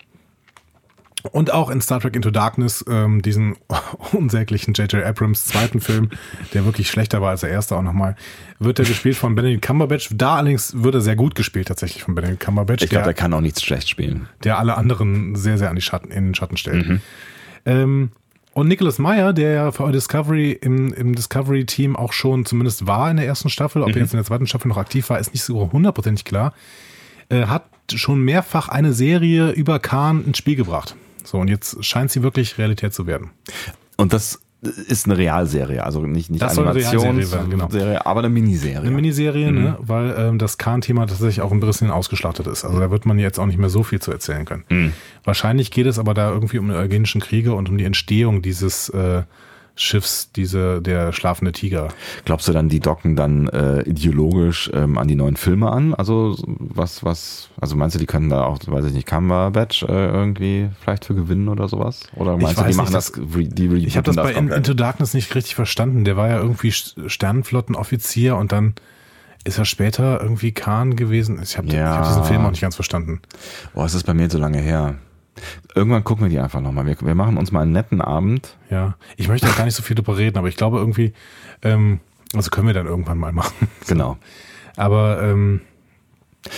und auch in Star Trek Into Darkness, ähm, diesen unsäglichen J.J. Abrams zweiten Film, der wirklich schlechter war als der erste auch nochmal, wird er gespielt von Benedict Cumberbatch. Da allerdings wird er sehr gut gespielt tatsächlich von Benedict Cumberbatch. Ich glaube, der- kann auch nichts schlecht spielen. der alle anderen sehr, sehr an die Schatten, in den Schatten stellt. Ähm, und Nicholas Meyer, der ja für Discovery im, im Discovery-Team auch schon zumindest war in der ersten Staffel, ob er jetzt in der zweiten Staffel noch aktiv war, ist nicht so hundertprozentig klar, äh, hat schon mehrfach eine Serie über Khan ins Spiel gebracht. So, und jetzt scheint sie wirklich Realität zu werden. Und das ist eine Realserie, also nicht, nicht Das soll eine Realserie Animationsserie, genau. aber eine Miniserie. Eine Miniserie, ne? weil ähm, das Khan-Thema tatsächlich auch ein bisschen ausgeschlachtet ist. Also da wird man jetzt auch nicht mehr so viel zu erzählen können. Wahrscheinlich geht es aber da irgendwie um die Eugenischen Kriege und um die Entstehung dieses äh, Schiffs, diese, der schlafende Tiger. Glaubst du dann, die docken dann äh, ideologisch ähm, an die neuen Filme an? Also was, was, also meinst du, die können da auch, weiß ich nicht, Cumberbatch äh, irgendwie vielleicht für gewinnen oder sowas? Oder meinst du, die weiß machen nicht, das, re- die Ich habe das bei In? Into Darkness nicht richtig verstanden. Der war ja irgendwie St- Sternenflottenoffizier und dann ist er später irgendwie Khan gewesen. Ich habe Ja. hab diesen Film auch nicht ganz verstanden. Boah, es ist bei mir so lange her. Irgendwann gucken wir die einfach nochmal. Wir, wir machen uns mal einen netten Abend. Ja, ich möchte da gar nicht so viel drüber reden, aber ich glaube irgendwie, ähm, also können wir dann irgendwann mal machen. Genau. Aber ähm,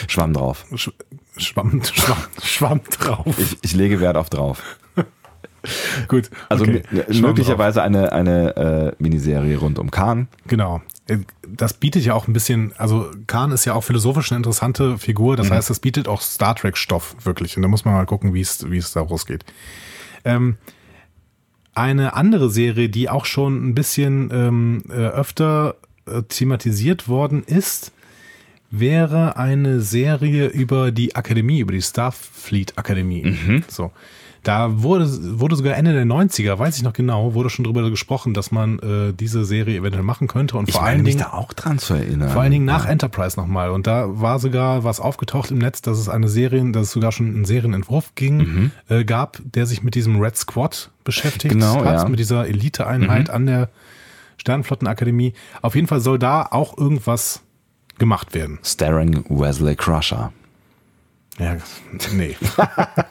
Schwamm drauf. Sch schwamm, schwamm, schwamm drauf. Ich, ich lege Wert auf drauf. Gut. Also okay. möglicherweise eine, eine äh, Miniserie rund um Khan. Drauf. Genau. Äh, Das bietet ja auch ein bisschen, also Khan ist ja auch philosophisch eine interessante Figur. Das heißt, das bietet auch Star Trek-Stoff wirklich. Und da muss man mal gucken, wie es, wie es da rausgeht. Ähm, eine andere Serie, die auch schon ein bisschen ähm, äh, öfter äh, thematisiert worden ist, wäre eine Serie über die Akademie, über die Starfleet Akademie. So. Da wurde, wurde sogar Ende der 90er, weiß ich noch genau, wurde schon drüber gesprochen, dass man äh, diese Serie eventuell machen könnte und vor meine allen mich Dingen da auch dran zu erinnern. vor allen Dingen nach Enterprise nochmal. Und da war sogar was aufgetaucht im Netz, dass es eine Serie, dass es sogar schon einen Serienentwurf ging, äh, gab, der sich mit diesem Red Squad beschäftigt Genau, hat, ja. mit dieser Eliteeinheit an der Sternflottenakademie. Auf jeden Fall soll da auch irgendwas gemacht werden. Starring Wesley Crusher. Ja, nee.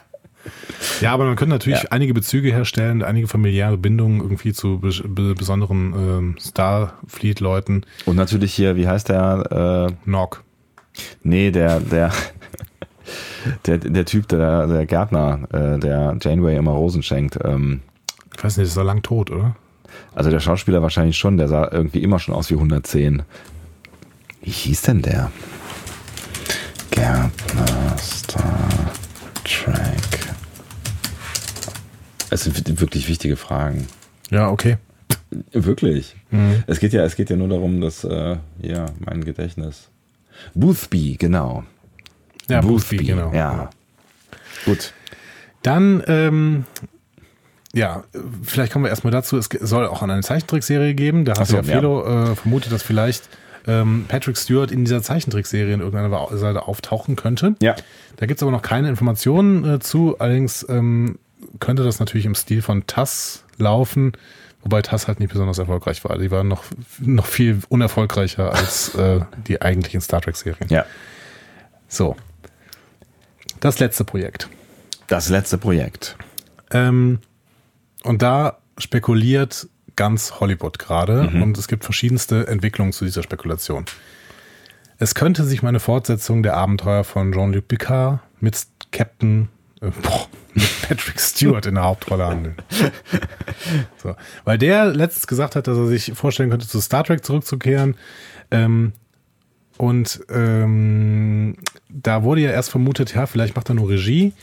ja, aber man könnte natürlich Ja. einige Bezüge herstellen, einige familiäre Bindungen irgendwie zu be be besonderen ähm, Starfleet-Leuten. Und natürlich hier, wie heißt der? Äh, Nog. nee, der, der, der, der Typ, der, der Gärtner, äh, der Janeway immer Rosen schenkt. Ähm, Ich weiß nicht, ist er lang tot, oder? also der Schauspieler wahrscheinlich schon, der sah irgendwie immer schon aus wie 110. Wie hieß denn der? Gärtner Star Trek. Es sind wirklich wichtige Fragen. Ja, okay. Wirklich. Es geht ja, es geht ja nur darum, dass äh, ja mein Gedächtnis. Boothby, genau. Ja, Boothby, genau. Ja. Gut. Dann, ähm, ja, vielleicht kommen wir erstmal dazu. Es soll auch eine Zeichentrickserie geben. Da hat so, ja Felo äh, vermutet, dass vielleicht ähm, Patrick Stewart in dieser Zeichentrickserie in irgendeiner Seite auftauchen könnte. Ja. Da gibt es aber noch keine Informationen äh, zu. Allerdings ähm, könnte das natürlich im Stil von TAS laufen, wobei TAS halt nicht besonders erfolgreich war. Die waren noch, noch viel unerfolgreicher als äh, die eigentlichen Star Trek-Serien. Ja. So. Das letzte Projekt. Das letzte Projekt. Ähm, und da spekuliert ganz Hollywood gerade Mhm. und es gibt verschiedenste Entwicklungen zu dieser Spekulation. Es könnte sich mal eine Fortsetzung der Abenteuer von Jean-Luc Picard mit Captain, äh, boah, Patrick Stewart in der Hauptrolle handeln. So. Weil der letztens gesagt hat, dass er sich vorstellen könnte, zu Star Trek zurückzukehren. Ähm, und ähm, da wurde ja erst vermutet, ja, vielleicht macht er nur Regie.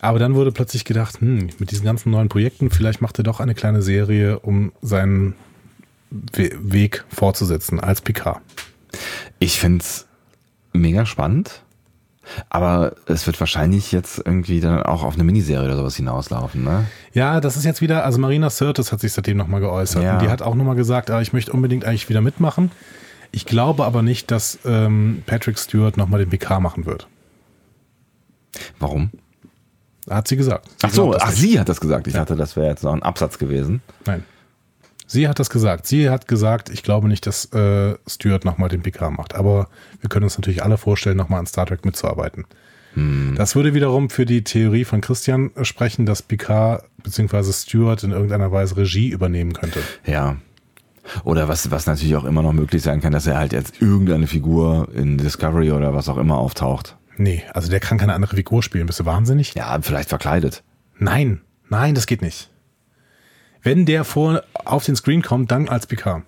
Aber dann wurde plötzlich gedacht, hm, mit diesen ganzen neuen Projekten, vielleicht macht er doch eine kleine Serie, um seinen We Weg fortzusetzen als Picard. Ich find's mega spannend. Aber es wird wahrscheinlich jetzt irgendwie dann auch auf eine Miniserie oder sowas hinauslaufen, ne? Ja, das ist jetzt wieder, also Marina Sirtis hat sich seitdem nochmal geäußert. Ja. Und die hat auch nochmal gesagt, ah, ich möchte unbedingt eigentlich wieder mitmachen. Ich glaube aber nicht, dass ähm, Patrick Stewart nochmal den PK machen wird. Warum? Hat sie gesagt. Sie Ach so, ach, nicht. sie hat das gesagt. Ich dachte, das wäre jetzt noch ein Absatz gewesen. Nein. Sie hat das gesagt. Sie hat gesagt, ich glaube nicht, dass äh, Stewart nochmal den PK macht. Aber wir können uns natürlich alle vorstellen, nochmal an Star Trek mitzuarbeiten. Das würde wiederum für die Theorie von Christian sprechen, dass Picard bzw. Stewart in irgendeiner Weise Regie übernehmen könnte. Ja. Oder was, was natürlich auch immer noch möglich sein kann, dass er halt jetzt irgendeine Figur in Discovery oder was auch immer auftaucht. Nee, also der kann keine andere Figur spielen. Bist du wahnsinnig? Ja, vielleicht verkleidet. Nein, nein, das geht nicht. Wenn der vor auf den Screen kommt, dann als Picard.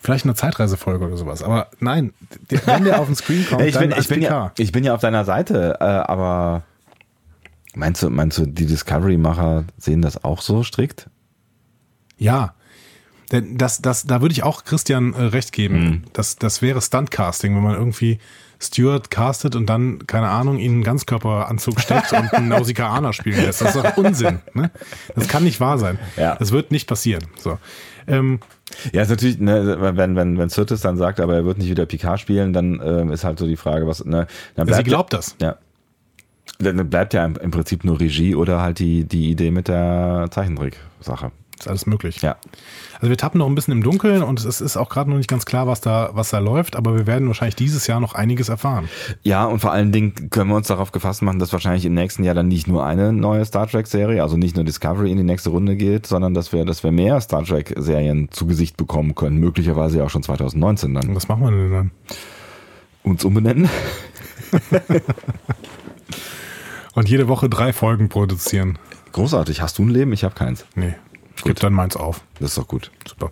Vielleicht eine Zeitreisefolge oder sowas. Aber nein, der, wenn der auf den Screen kommt, Ja, ich, dann bin, als ich, bin ja, Picard. ich bin ja auf deiner Seite, äh, aber meinst du, meinst du, die Discovery-Macher sehen das auch so strikt? Ja. Denn das, das, da würde ich auch Christian äh, recht geben. Mhm. Das, das wäre Stuntcasting, wenn man irgendwie Stewart castet und dann, keine Ahnung, ihn einen Ganzkörperanzug steckt und einen Nausikaner spielen lässt. Das ist doch Unsinn. Ne? Das kann nicht wahr sein. Ja. Das wird nicht passieren. So. Ähm, Ja, ist natürlich, ne, wenn, wenn, wenn Sirtis dann sagt, aber er wird nicht wieder Picard spielen, dann ähm, ist halt so die Frage, was, ne, dann sie bleibt glaubt das. ja, dann bleibt ja im, im Prinzip nur Regie oder halt die, die Idee mit der Zeichentrick-Sache. Ist alles möglich. Ja. Also wir tappen noch ein bisschen im Dunkeln und es ist auch gerade noch nicht ganz klar, was da, was da läuft, aber wir werden wahrscheinlich dieses Jahr noch einiges erfahren. Ja, und vor allen Dingen können wir uns darauf gefasst machen, dass wahrscheinlich im nächsten Jahr dann nicht nur eine neue Star Trek-Serie, also nicht nur Discovery in die nächste Runde geht, sondern dass wir, dass wir mehr Star Trek-Serien zu Gesicht bekommen können, möglicherweise auch schon 2019 dann. Und was machen wir denn dann? Uns umbenennen? Und jede Woche drei Folgen produzieren. Großartig. Hast du ein Leben? Ich habe keins. Nee, ich gebe dann meins auf. Das ist doch gut. Super.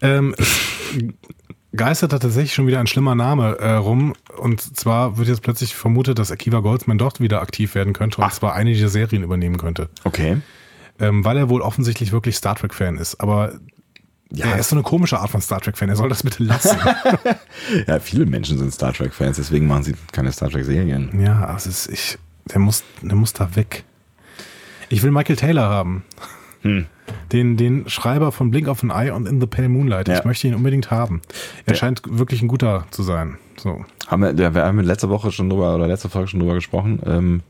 Ähm, es geistert da tatsächlich schon wieder ein schlimmer Name äh, rum. Und zwar wird jetzt plötzlich vermutet, dass Akiva Goldsman dort wieder aktiv werden könnte und zwar eine dieser Serien übernehmen könnte. Okay. Ähm, weil er wohl offensichtlich wirklich Star Trek-Fan ist. Aber Ja, er ist so eine komische Art von Star Trek-Fan. Er soll das bitte lassen. ja, viele Menschen sind Star Trek-Fans, deswegen machen sie keine Star Trek-Serien. ja, also es ist, ich, der, muss, der muss da weg. Ich will Michael Taylor haben. Hm. Den, den Schreiber von Blink of an Eye und In the Pale Moonlight. Ja. Ich möchte ihn unbedingt haben. Er Der- scheint wirklich ein guter zu sein. So. Haben wir, wir haben letzte Woche schon drüber, oder letzte Folge schon drüber gesprochen. Ähm,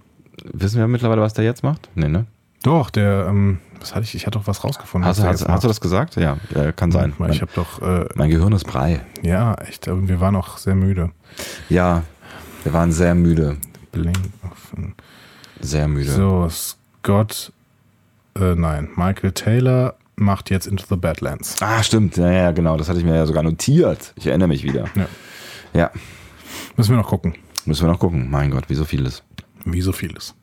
wissen wir mittlerweile, was der jetzt macht? Nee, ne? Doch, der, ähm, was hatte ich? Ich hatte doch was rausgefunden. Hast, was hast, hast du das gesagt? Ja, äh, kann sein. Mein, ich habe doch, äh, mein Gehirn ist brei. ja, echt, wir waren auch sehr müde. Ja, wir waren sehr müde. Blink of an Sehr müde. So, Scott, äh, nein, Michael Taylor macht jetzt Into the Badlands. Ah, stimmt. Ja, ja, genau. Das hatte ich mir ja sogar notiert. Ich erinnere mich wieder. Ja. Ja, Müssen wir noch gucken. müssen wir noch gucken. Mein Gott, wie so vieles. Wie so vieles.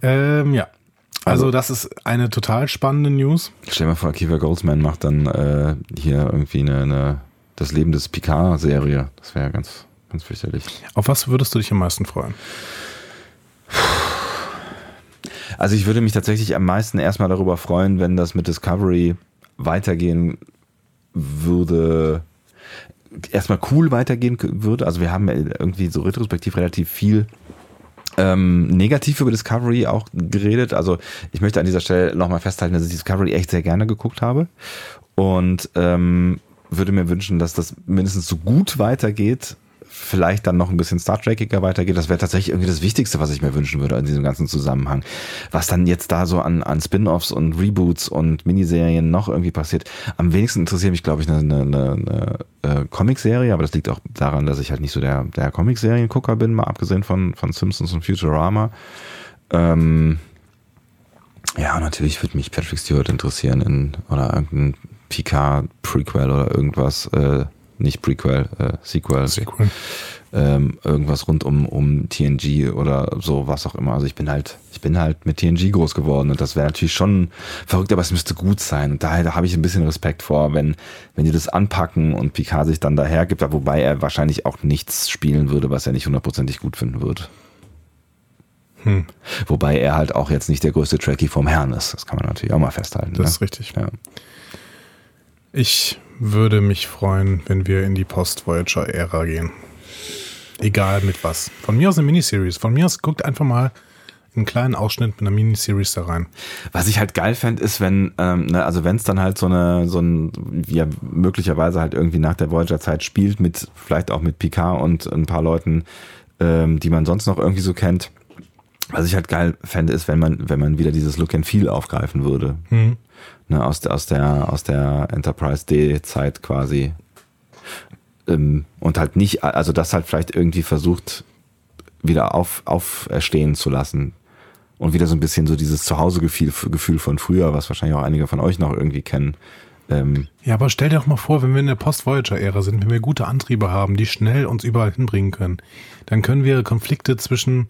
Ähm, ja. Also, Also- das ist eine total spannende News. Stell dir mal vor, Kiefer Goldsman macht dann äh, hier irgendwie eine, eine das Leben des Picard-Serie. Das wäre ganz, ganz fürchterlich. Auf was würdest du dich am meisten freuen? Also ich würde mich tatsächlich am meisten erstmal darüber freuen, wenn das mit Discovery weitergehen würde. Erstmal cool weitergehen würde. Also wir haben irgendwie so retrospektiv relativ viel ähm, negativ über Discovery auch geredet. Also ich möchte an dieser Stelle nochmal festhalten, dass ich Discovery echt sehr gerne geguckt habe. Und ähm, würde mir wünschen, dass das mindestens so gut weitergeht vielleicht dann noch ein bisschen Star Trekiger weitergeht. Das wäre tatsächlich irgendwie das Wichtigste, was ich mir wünschen würde in diesem ganzen Zusammenhang. Was dann jetzt da so an, an Spin-offs und Reboots und Miniserien noch irgendwie passiert. Am wenigsten interessiert mich, glaube ich, eine, eine, eine, eine äh, Comicserie, aber das liegt auch daran, dass ich halt nicht so der, der Comicserien-Gucker bin, mal abgesehen von, von Simpsons und Futurama. Ähm, ja, natürlich würde mich Patrick Stewart interessieren in, oder irgendein Picard Prequel oder irgendwas, äh, nicht Prequel, äh, Sequel. Sequel. Ähm, irgendwas rund um, um TNG oder so, was auch immer. Also ich bin halt, ich bin halt mit TNG groß geworden und das wäre natürlich schon verrückt, aber es müsste gut sein. Und daher da habe ich ein bisschen Respekt vor, wenn, wenn die das anpacken und Picard sich dann daher gibt, wobei er wahrscheinlich auch nichts spielen würde, was er nicht hundertprozentig gut finden würde. Hm. Wobei er halt auch jetzt nicht der größte Trekkie vom Herrn ist. Das kann man natürlich auch mal festhalten. Das ne? ist richtig. Ja. Ich würde mich freuen, wenn wir in die Post-Voyager-Ära gehen. Egal mit was. Von mir aus eine Miniseries. Von mir aus guckt einfach mal einen kleinen Ausschnitt mit einer Miniseries da rein. Was ich halt geil fände, ist, wenn, ähm, ne, also wenn es dann halt so eine, so ein, ja möglicherweise halt irgendwie nach der Voyager-Zeit spielt, mit, vielleicht auch mit Picard und ein paar Leuten, ähm, die man sonst noch irgendwie so kennt, was ich halt geil fände, ist, wenn man, wenn man wieder dieses Look and Feel aufgreifen würde. Mhm. Ne, aus, der, aus, der, aus der Enterprise D-Zeit quasi. Ähm, und halt nicht, also das halt vielleicht irgendwie versucht, wieder auf, auferstehen zu lassen. Und wieder so ein bisschen so dieses Zuhausegefühl Gefühl von früher, was wahrscheinlich auch einige von euch noch irgendwie kennen. Ähm, ja, aber stell dir doch mal vor, wenn wir in der Post-Voyager-Ära sind, wenn wir gute Antriebe haben, die schnell uns überall hinbringen können, dann können wir Konflikte zwischen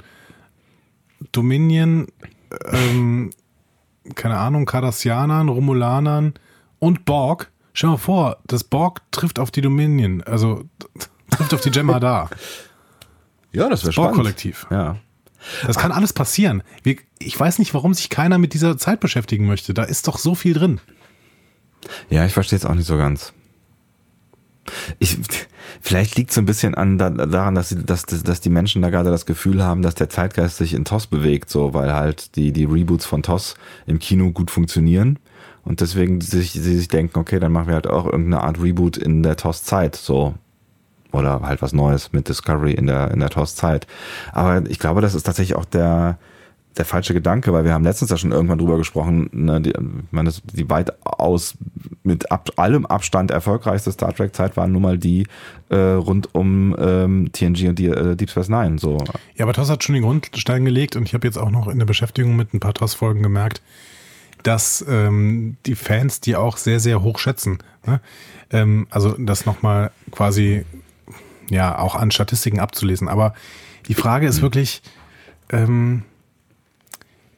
Dominion, ähm, keine Ahnung, Cardassianern, Romulanern und Borg. Stell dir mal vor, das Borg trifft auf die Dominion, also trifft auf die Jem'Hadar. Ja, das wäre spannend. Borg-Kollektiv. Ja. Das kann alles passieren. Ich weiß nicht, warum sich keiner mit dieser Zeit beschäftigen möchte. Da ist doch so viel drin. Ja, ich verstehe es auch nicht so ganz. Ich, vielleicht liegt es ein bisschen an da, daran, dass, sie, dass, dass die Menschen da gerade das Gefühl haben, dass der Zeitgeist sich in TOS bewegt, so weil halt die, die Reboots von TOS im Kino gut funktionieren und deswegen sich, sie sich denken, okay, dann machen wir halt auch irgendeine Art Reboot in der TOS-Zeit, so oder halt was Neues mit Discovery in der in der TOS-Zeit. Aber ich glaube, das ist tatsächlich auch der der falsche Gedanke, weil wir haben letztens ja schon irgendwann drüber gesprochen, ne, die, meine, die weitaus mit ab, allem Abstand erfolgreichste Star Trek Zeit waren nun mal die äh, rund um ähm, TNG und die äh, Deep Space Nine. So. Ja, aber TOS hat schon den Grundstein gelegt und ich habe jetzt auch noch in der Beschäftigung mit ein paar TOS-Folgen gemerkt, dass ähm, die Fans die auch sehr, sehr hoch schätzen. Ne? Ähm, also das nochmal quasi ja auch an Statistiken abzulesen. Aber die Frage ist wirklich, ähm,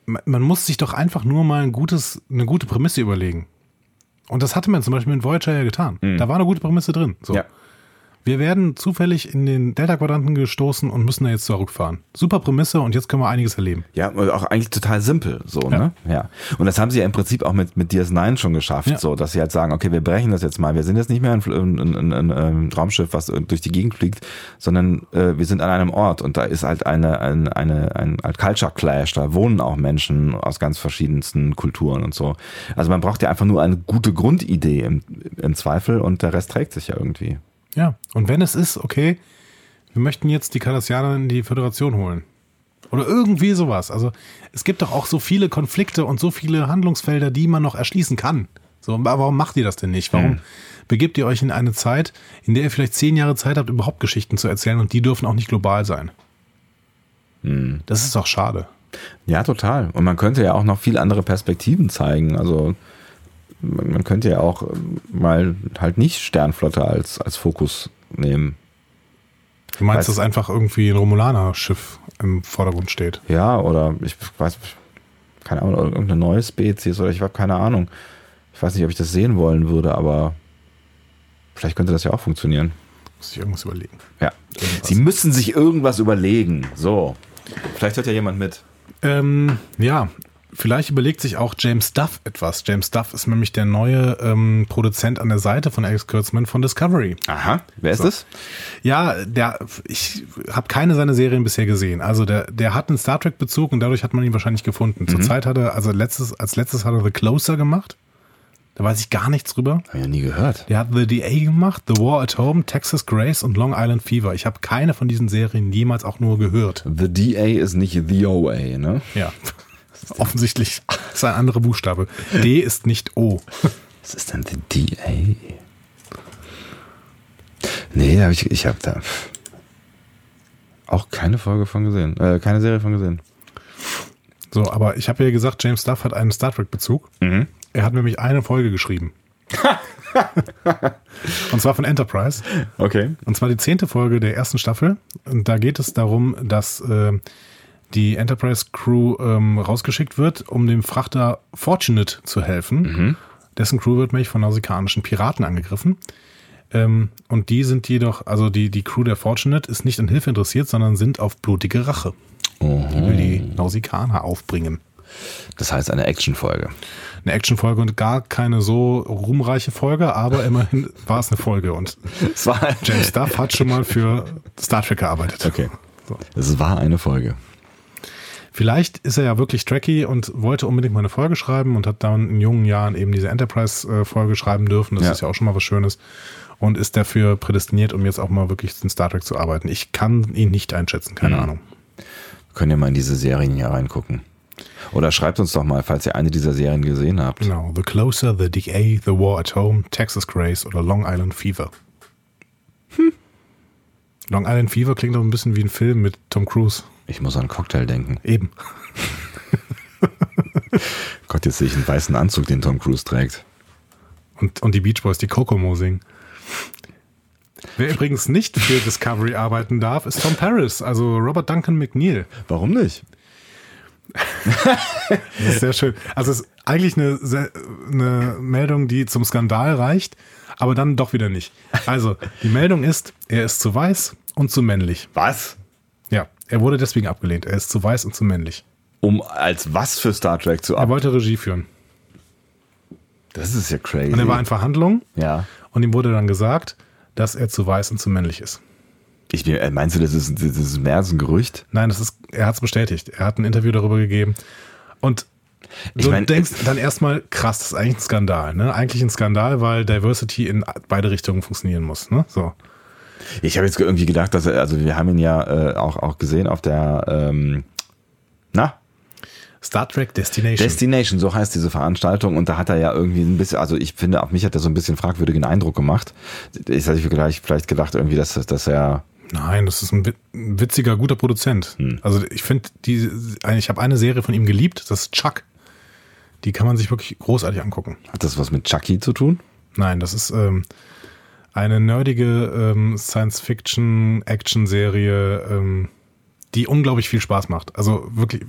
man muss sich doch einfach nur mal ein gutes, eine gute Prämisse überlegen. Und das hatte man zum Beispiel mit Voyager ja getan. Mhm. Da war eine gute Prämisse drin. So. Ja. Wir werden zufällig in den Delta-Quadranten gestoßen und müssen da jetzt zurückfahren. Super Prämisse und jetzt können wir einiges erleben. Ja, auch eigentlich total simpel, so, ja. ne? Ja. Und das haben sie ja im Prinzip auch mit, mit DS9 schon geschafft, ja. so, dass sie halt sagen, okay, wir brechen das jetzt mal. Wir sind jetzt nicht mehr ein, ein, ein, ein, ein Raumschiff, was durch die Gegend fliegt, sondern äh, wir sind an einem Ort und da ist halt eine, eine, eine, ein ein Culture Clash. Da wohnen auch Menschen aus ganz verschiedensten Kulturen und so. Also man braucht ja einfach nur eine gute Grundidee im, im Zweifel und der Rest trägt sich ja irgendwie. Ja, und wenn es ist, okay, wir möchten jetzt die Kardassianer in die Föderation holen. Oder irgendwie sowas. Also es gibt doch auch so viele Konflikte und so viele Handlungsfelder, die man noch erschließen kann. So, warum macht ihr das denn nicht? Warum hm. begebt ihr euch in eine Zeit, in der ihr vielleicht zehn Jahre Zeit habt, überhaupt Geschichten zu erzählen und die dürfen auch nicht global sein? Hm. Das ist doch schade. Ja, total. Und man könnte ja auch noch viel andere Perspektiven zeigen. Also man könnte ja auch ähm, mal halt nicht Sternflotte als, als Fokus nehmen. Du meinst, weiß, dass einfach irgendwie ein Romulaner-Schiff im Vordergrund steht? Ja, oder ich weiß, keine Ahnung, irgendeine neue Spezies oder ich habe keine Ahnung. Ich weiß nicht, ob ich das sehen wollen würde, aber vielleicht könnte das ja auch funktionieren. Muss ich irgendwas überlegen. Ja. Irgendwas. Sie müssen sich irgendwas überlegen. So. Vielleicht hört ja jemand mit. Ähm, ja, Vielleicht überlegt sich auch James Duff etwas. James Duff ist nämlich der neue ähm, Produzent an der Seite von Alex Kurtzman von Discovery. Aha, wer ist so. das? Ja, der, ich habe keine seiner Serien bisher gesehen. Also der, der hat einen Star Trek Bezug und dadurch hat man ihn wahrscheinlich gefunden. Mhm. Zurzeit hat er, also letztes, als letztes hat er The Closer gemacht. Da weiß ich gar nichts drüber. Hab ich ja nie gehört. Der hat The DA gemacht, The War at Home, Texas Grace und Long Island Fever. Ich habe keine von diesen Serien jemals auch nur gehört. The DA ist nicht The OA, ne? Ja. Offensichtlich ist ein anderer Buchstabe. D ist nicht O. Was ist denn The DA? Nee, hab ich, ich habe da auch keine Folge von gesehen. Äh, keine Serie von gesehen. So, aber ich habe ja gesagt, James Duff hat einen Star Trek-Bezug. Mhm. Er hat nämlich eine Folge geschrieben. und zwar von Enterprise. Okay. Und zwar die zehnte Folge der ersten Staffel. Und da geht es darum, dass äh, die Enterprise Crew ähm, rausgeschickt wird, um dem Frachter Fortunate zu helfen. Dessen Crew wird nämlich von nausikanischen Piraten angegriffen. Ähm, und die sind jedoch, also die, die Crew der Fortunate ist nicht an Hilfe interessiert, sondern sind auf blutige Rache. Die will die Nausikaner aufbringen. Das heißt eine Actionfolge. Eine Actionfolge und gar keine so ruhmreiche Folge, aber immerhin war es eine Folge. Und James Duff hat schon mal für Star Trek gearbeitet. okay. So. Es war eine Folge. Vielleicht ist er ja wirklich tracky und wollte unbedingt mal eine Folge schreiben und hat dann in jungen Jahren eben diese Enterprise-Folge schreiben dürfen. Das Ja. ist ja auch schon mal was Schönes. Und ist dafür prädestiniert, um jetzt auch mal wirklich in Star Trek zu arbeiten. Ich kann ihn nicht einschätzen, keine Mhm. Ahnung. Könnt ihr mal in diese Serien hier reingucken. Oder schreibt uns doch mal, falls ihr eine dieser Serien gesehen habt. Genau. The Closer, The DA, The War at Home, Texas Grace oder Long Island Fever. Hm. Long Island Fever klingt doch ein bisschen wie ein Film mit Tom Cruise. Ich muss an Cocktail denken. Eben. Gott, jetzt sehe ich einen weißen Anzug, den Tom Cruise trägt. Und, und die Beach Boys, die Kokomo singen. Wer übrigens nicht für Discovery arbeiten darf, ist Tom Paris, also Robert Duncan McNeil. Warum nicht? Das ist sehr schön. Also es ist eigentlich eine, eine Meldung, die zum Skandal reicht, aber dann doch wieder nicht. Also, die Meldung ist, er ist zu weiß und zu männlich. Was? Er wurde deswegen abgelehnt. Er ist zu weiß und zu männlich. Um als was für Star Trek zu Er ab? wollte Regie führen. Das ist ja crazy. Und er war in Verhandlungen ja. und ihm wurde dann gesagt, dass er zu weiß und zu männlich ist. Ich, äh, meinst du, das ist, das ist mehr als ein Gerücht? Nein, das ist, er hat es bestätigt. Er hat ein Interview darüber gegeben. Und Ich du mein, denkst dann erstmal, krass, das ist eigentlich ein Skandal. Ne? Eigentlich ein Skandal, weil Diversity in beide Richtungen funktionieren muss. Ne? So. Ich habe jetzt irgendwie gedacht, dass er, also wir haben ihn ja äh, auch, auch gesehen auf der, ähm, na, Star Trek Destination. Destination, so heißt diese Veranstaltung. Und da hat er ja irgendwie ein bisschen, also ich finde, auf mich hat er so ein bisschen fragwürdigen Eindruck gemacht. Ich hätte vielleicht, vielleicht gedacht irgendwie, dass, dass er, Nein, das ist ein wit- ein witziger, guter Produzent. Hm. Also ich finde, die, ich habe eine Serie von ihm geliebt, das ist Chuck. Die kann man sich wirklich großartig angucken. hat das was mit Chucky zu tun? Nein, das ist ähm, eine nerdige ähm, Science-Fiction-Action-Serie, ähm, die unglaublich viel Spaß macht. Also wirklich,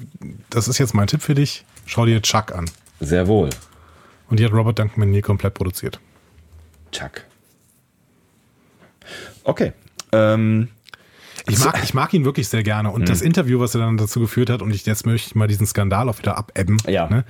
das ist jetzt mein Tipp für dich. Schau dir Chuck an. Sehr wohl. Und die hat Robert Duncan McNeil komplett produziert. Chuck. Okay. Ähm, Ich mag, ich mag ihn wirklich sehr gerne. Und das Interview, was er dann dazu geführt hat, und ich, jetzt möchte ich mal diesen Skandal auch wieder abebben, Ja. ne?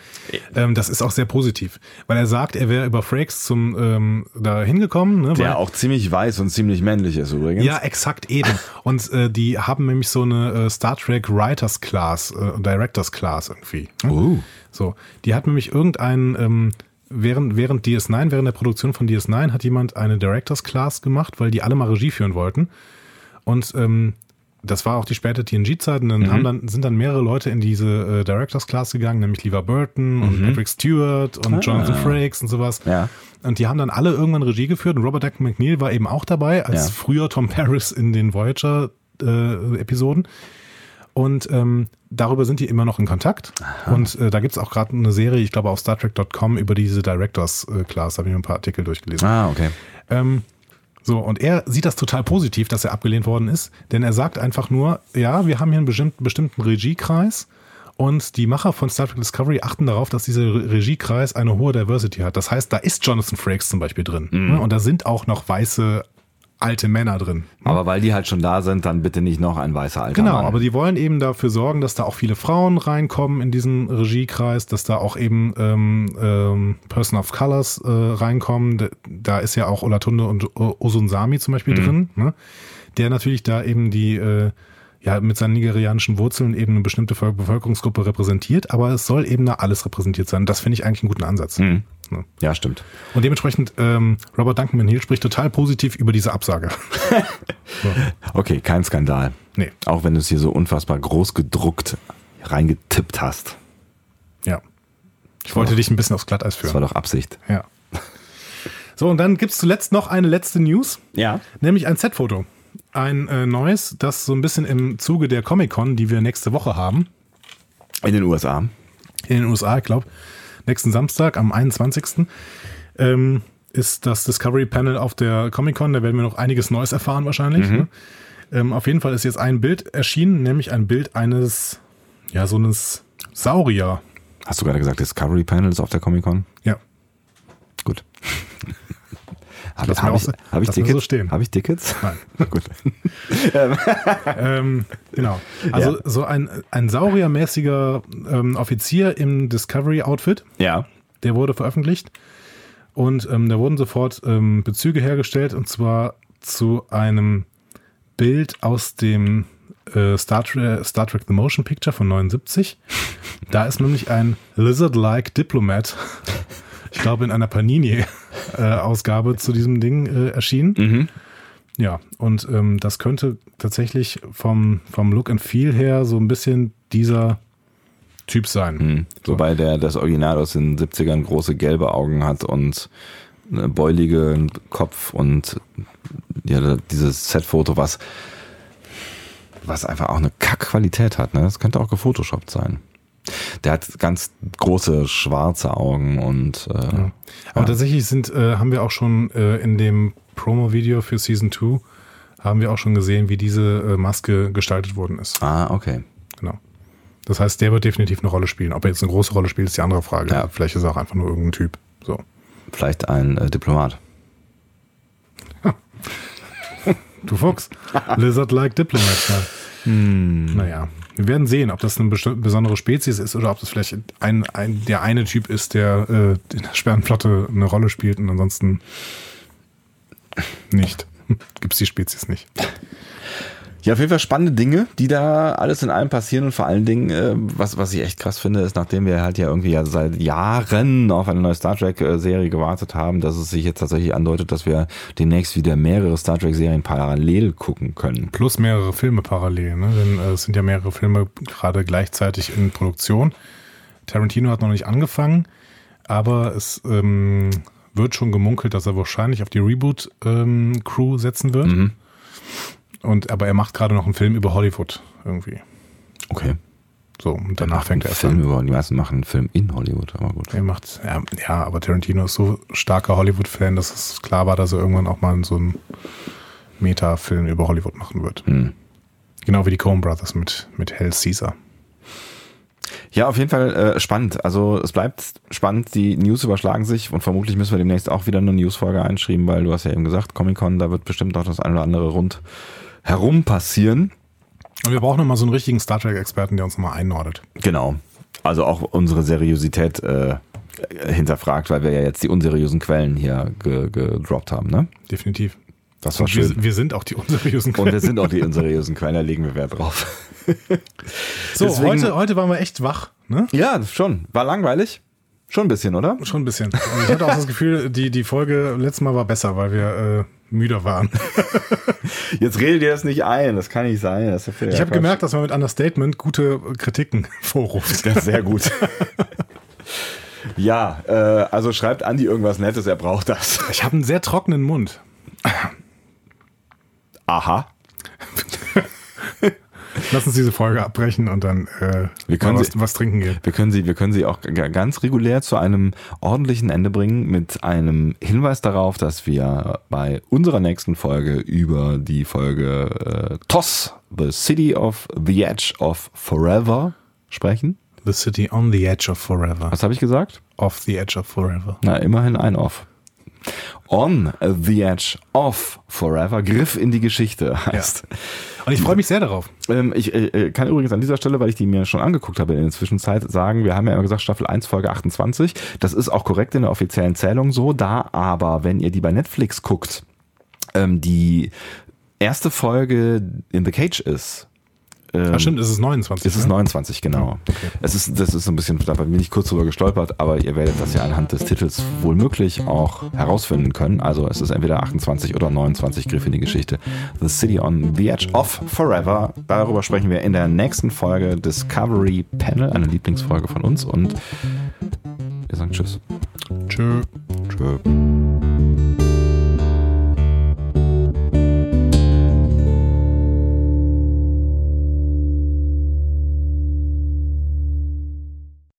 ähm, das ist auch sehr positiv. Weil er sagt, er wäre über Frakes zum ähm, da hingekommen. Ne? der weil, auch ziemlich weiß und ziemlich männlich ist übrigens. Ja, exakt eben. Und äh, die haben nämlich so eine äh, Star Trek Writers Class, äh, Directors Class irgendwie. Ne? Uh. So, die hat nämlich irgendeinen, ähm, während, während DS9, während der Produktion von DS9 hat jemand eine Directors Class gemacht, weil die alle mal Regie führen wollten. Und ähm, das war auch die späte TNG-Zeit und dann, Mhm. haben dann sind dann mehrere Leute in diese äh, Directors Class gegangen, nämlich Lever Burton und Patrick Stewart und Jonathan Frakes und sowas. Mhm. Ja. Und die haben dann alle irgendwann Regie geführt und Robert Duncan McNeil war eben auch dabei, als Ja. früher Tom Paris in den Voyager-Episoden. und ähm, darüber sind die immer noch in Kontakt. Und äh, da gibt's auch gerade eine Serie, ich glaube auf StarTrek.com, über diese Directors-Class. Da habe ich mir ein paar Artikel durchgelesen. Ah, okay. Ähm, so, und er sieht das total positiv, dass er abgelehnt worden ist, denn er sagt einfach nur, ja, wir haben hier einen bestimmten, bestimmten Regiekreis und die Macher von Star Trek Discovery achten darauf, dass dieser Re- Regiekreis eine hohe Diversity hat. Das heißt, da ist Jonathan Frakes zum Beispiel drin. Ne? Und da sind auch noch weiße alte Männer drin. Aber weil die halt schon da sind, dann bitte nicht noch ein weißer alter Genau, Mann. aber die wollen eben dafür sorgen, dass da auch viele Frauen reinkommen in diesen Regiekreis, dass da auch eben ähm, ähm, Person of Colors äh, reinkommen. Da, ist ja auch Olatunde und Osunsami zum Beispiel drin, ne? der natürlich da eben die äh, ja mit seinen nigerianischen Wurzeln eben eine bestimmte Bevölkerungsgruppe repräsentiert, aber es soll eben da alles repräsentiert sein. Das finde ich eigentlich einen guten Ansatz. Mhm. Ja, stimmt. Und dementsprechend, ähm, Robert Duncan McNeil spricht total positiv über diese Absage. Okay, kein Skandal. Nee. Auch wenn du es hier so unfassbar groß gedruckt reingetippt hast. Ja. Ich wollte dich ein bisschen aufs Glatteis Das führen. war doch Absicht. Ja. So, und dann gibt's zuletzt noch eine letzte News, Ja. nämlich ein Set-Foto. Ein äh, neues, das so ein bisschen im Zuge der Comic-Con, die wir nächste Woche haben, In den USA. in den USA, ich glaube, nächsten Samstag am 21. Ähm, ist das Discovery Panel auf der Comic-Con. Da werden wir noch einiges Neues erfahren wahrscheinlich. Ne? Ähm, auf jeden Fall ist jetzt ein Bild erschienen, nämlich ein Bild eines, ja, so eines Saurier. Hast du gerade gesagt, Discovery Panels auf der Comic-Con? Ja, Gut. Habe mir hab ich, hab ich Tickets? so stehen. Habe ich Tickets? Nein. Gut. ähm, genau. Also Ja. so ein, ein sauriermäßiger ähm, Offizier im Discovery-Outfit, Ja. der wurde veröffentlicht. Und ähm, da wurden sofort ähm, Bezüge hergestellt, und zwar zu einem Bild aus dem äh, Star, Tre Star Trek The Motion Picture von 79. Da ist nämlich ein Lizard-like Diplomat, ich glaube in einer Panini-Ausgabe zu diesem Ding äh, erschienen. Mhm. Ja, und ähm, das könnte tatsächlich vom, vom Look and Feel her so ein bisschen dieser Typ sein. Mhm. Wobei der das Original aus den 70ern große gelbe Augen hat und einen beuligen Kopf und ja, dieses Setfoto, was, was einfach auch eine Kackqualität hat. Ne? Das könnte auch gefotoshoppt sein. Der hat ganz große schwarze Augen und äh, Aber tatsächlich sind, äh, haben wir auch schon äh, in dem Promo-Video für Season 2 haben wir auch schon gesehen, wie diese äh, Maske gestaltet worden ist. ah, okay. Genau. Das heißt, der wird definitiv eine Rolle spielen. Ob er jetzt eine große Rolle spielt, ist die andere Frage. Ja. Vielleicht ist er auch einfach nur irgendein Typ. So. Vielleicht ein äh, Diplomat. Du Fuchs. Lizard-like Diplomat. Ja. Hm. Naja, wir werden sehen, ob das eine besondere Spezies ist oder ob das vielleicht ein, ein, der eine Typ ist, der äh, in der Sternenflotte eine Rolle spielt und ansonsten nicht. Gibt es die Spezies nicht. Ja, auf jeden Fall spannende Dinge, die da alles in allem passieren und vor allen Dingen, äh, was, was ich echt krass finde, ist, nachdem wir halt ja irgendwie ja seit Jahren auf eine neue Star Trek-Serie gewartet haben, dass es sich jetzt tatsächlich andeutet, dass wir demnächst wieder mehrere Star Trek-Serien parallel gucken können. Plus mehrere Filme parallel, ne? denn äh, es sind ja mehrere Filme gerade gleichzeitig in Produktion. Tarantino hat noch nicht angefangen, aber es ähm, wird schon gemunkelt, dass er wahrscheinlich auf die Reboot-Crew setzen wird. Mhm. Und, aber er macht gerade noch einen Film über Hollywood irgendwie. Okay. So, und danach fängt er Film an. über, die meisten machen einen Film in Hollywood, aber gut. Er macht, ja, ja, aber Tarantino ist so starker Hollywood-Fan, dass es klar war, dass er irgendwann auch mal so einen Meta-Film über Hollywood machen wird. Hm. Genau wie die Coen Brothers mit, mit Hell Caesar. Ja, auf jeden Fall äh, spannend. Also es bleibt spannend, die News überschlagen sich und vermutlich müssen wir demnächst auch wieder eine Newsfolge einschreiben, weil du hast ja eben gesagt, Comic-Con, da wird bestimmt auch das eine oder andere rund herum passieren. Und wir brauchen nochmal so einen richtigen Star Trek-Experten, der uns nochmal einordnet. Genau. Also auch unsere Seriosität äh, hinterfragt, weil wir ja jetzt die unseriösen Quellen hier ge gedroppt haben, ne? Definitiv. Das war Und wir, schön. wir sind auch die unseriösen Und wir sind auch die unseriösen Quellen, da legen wir Wert drauf. So, deswegen- heute, heute waren wir echt wach, ne? Ja, schon. War langweilig. Schon ein bisschen, oder? Schon ein bisschen. Und ich hatte auch das Gefühl, die, die Folge letztes Mal war besser, weil wir äh, müder waren. Jetzt redet ihr das nicht ein. Das kann nicht sein. Ja Ich habe gemerkt, dass man mit Understatement gute Kritiken vorruft. Das ist sehr gut. ja, äh, also schreibt Andi irgendwas Nettes, er braucht das. Ich habe einen sehr trockenen Mund. Aha. Lass uns diese Folge abbrechen und dann äh, Wir können mal sie- was, was trinken gehen. Wir können sie, wir können sie auch ganz regulär zu einem ordentlichen Ende bringen mit einem Hinweis darauf, dass wir bei unserer nächsten Folge über die Folge äh, TOS, The City of the Edge of Forever sprechen. The City on the Edge of Forever. Was habe ich gesagt? Off the Edge of Forever. Na, immerhin ein Off. On the Edge of Forever, Griff in die Geschichte heißt. Und ich freue mich sehr darauf. Ähm, ich äh, kann übrigens an dieser Stelle, weil ich die mir schon angeguckt habe in der Zwischenzeit, sagen, wir haben ja immer gesagt Staffel 1, Folge 28. Das ist auch korrekt in der offiziellen Zählung so, da aber, wenn ihr die bei Netflix guckt, ähm, die erste Folge in The Cage ist, Ähm, Ach stimmt, es ist 29. es ist ne? 29, genau. Okay. Es ist, das ist ein bisschen, da bin ich kurz drüber gestolpert, aber ihr werdet das ja anhand des Titels wohl möglich auch herausfinden können. Also es ist entweder 28 oder 29 Griff in die Geschichte. The City on the Edge of Forever. Darüber sprechen wir in der nächsten Folge Discovery Panel, eine Lieblingsfolge von uns und wir sagen Tschüss. Tschö. Tschö.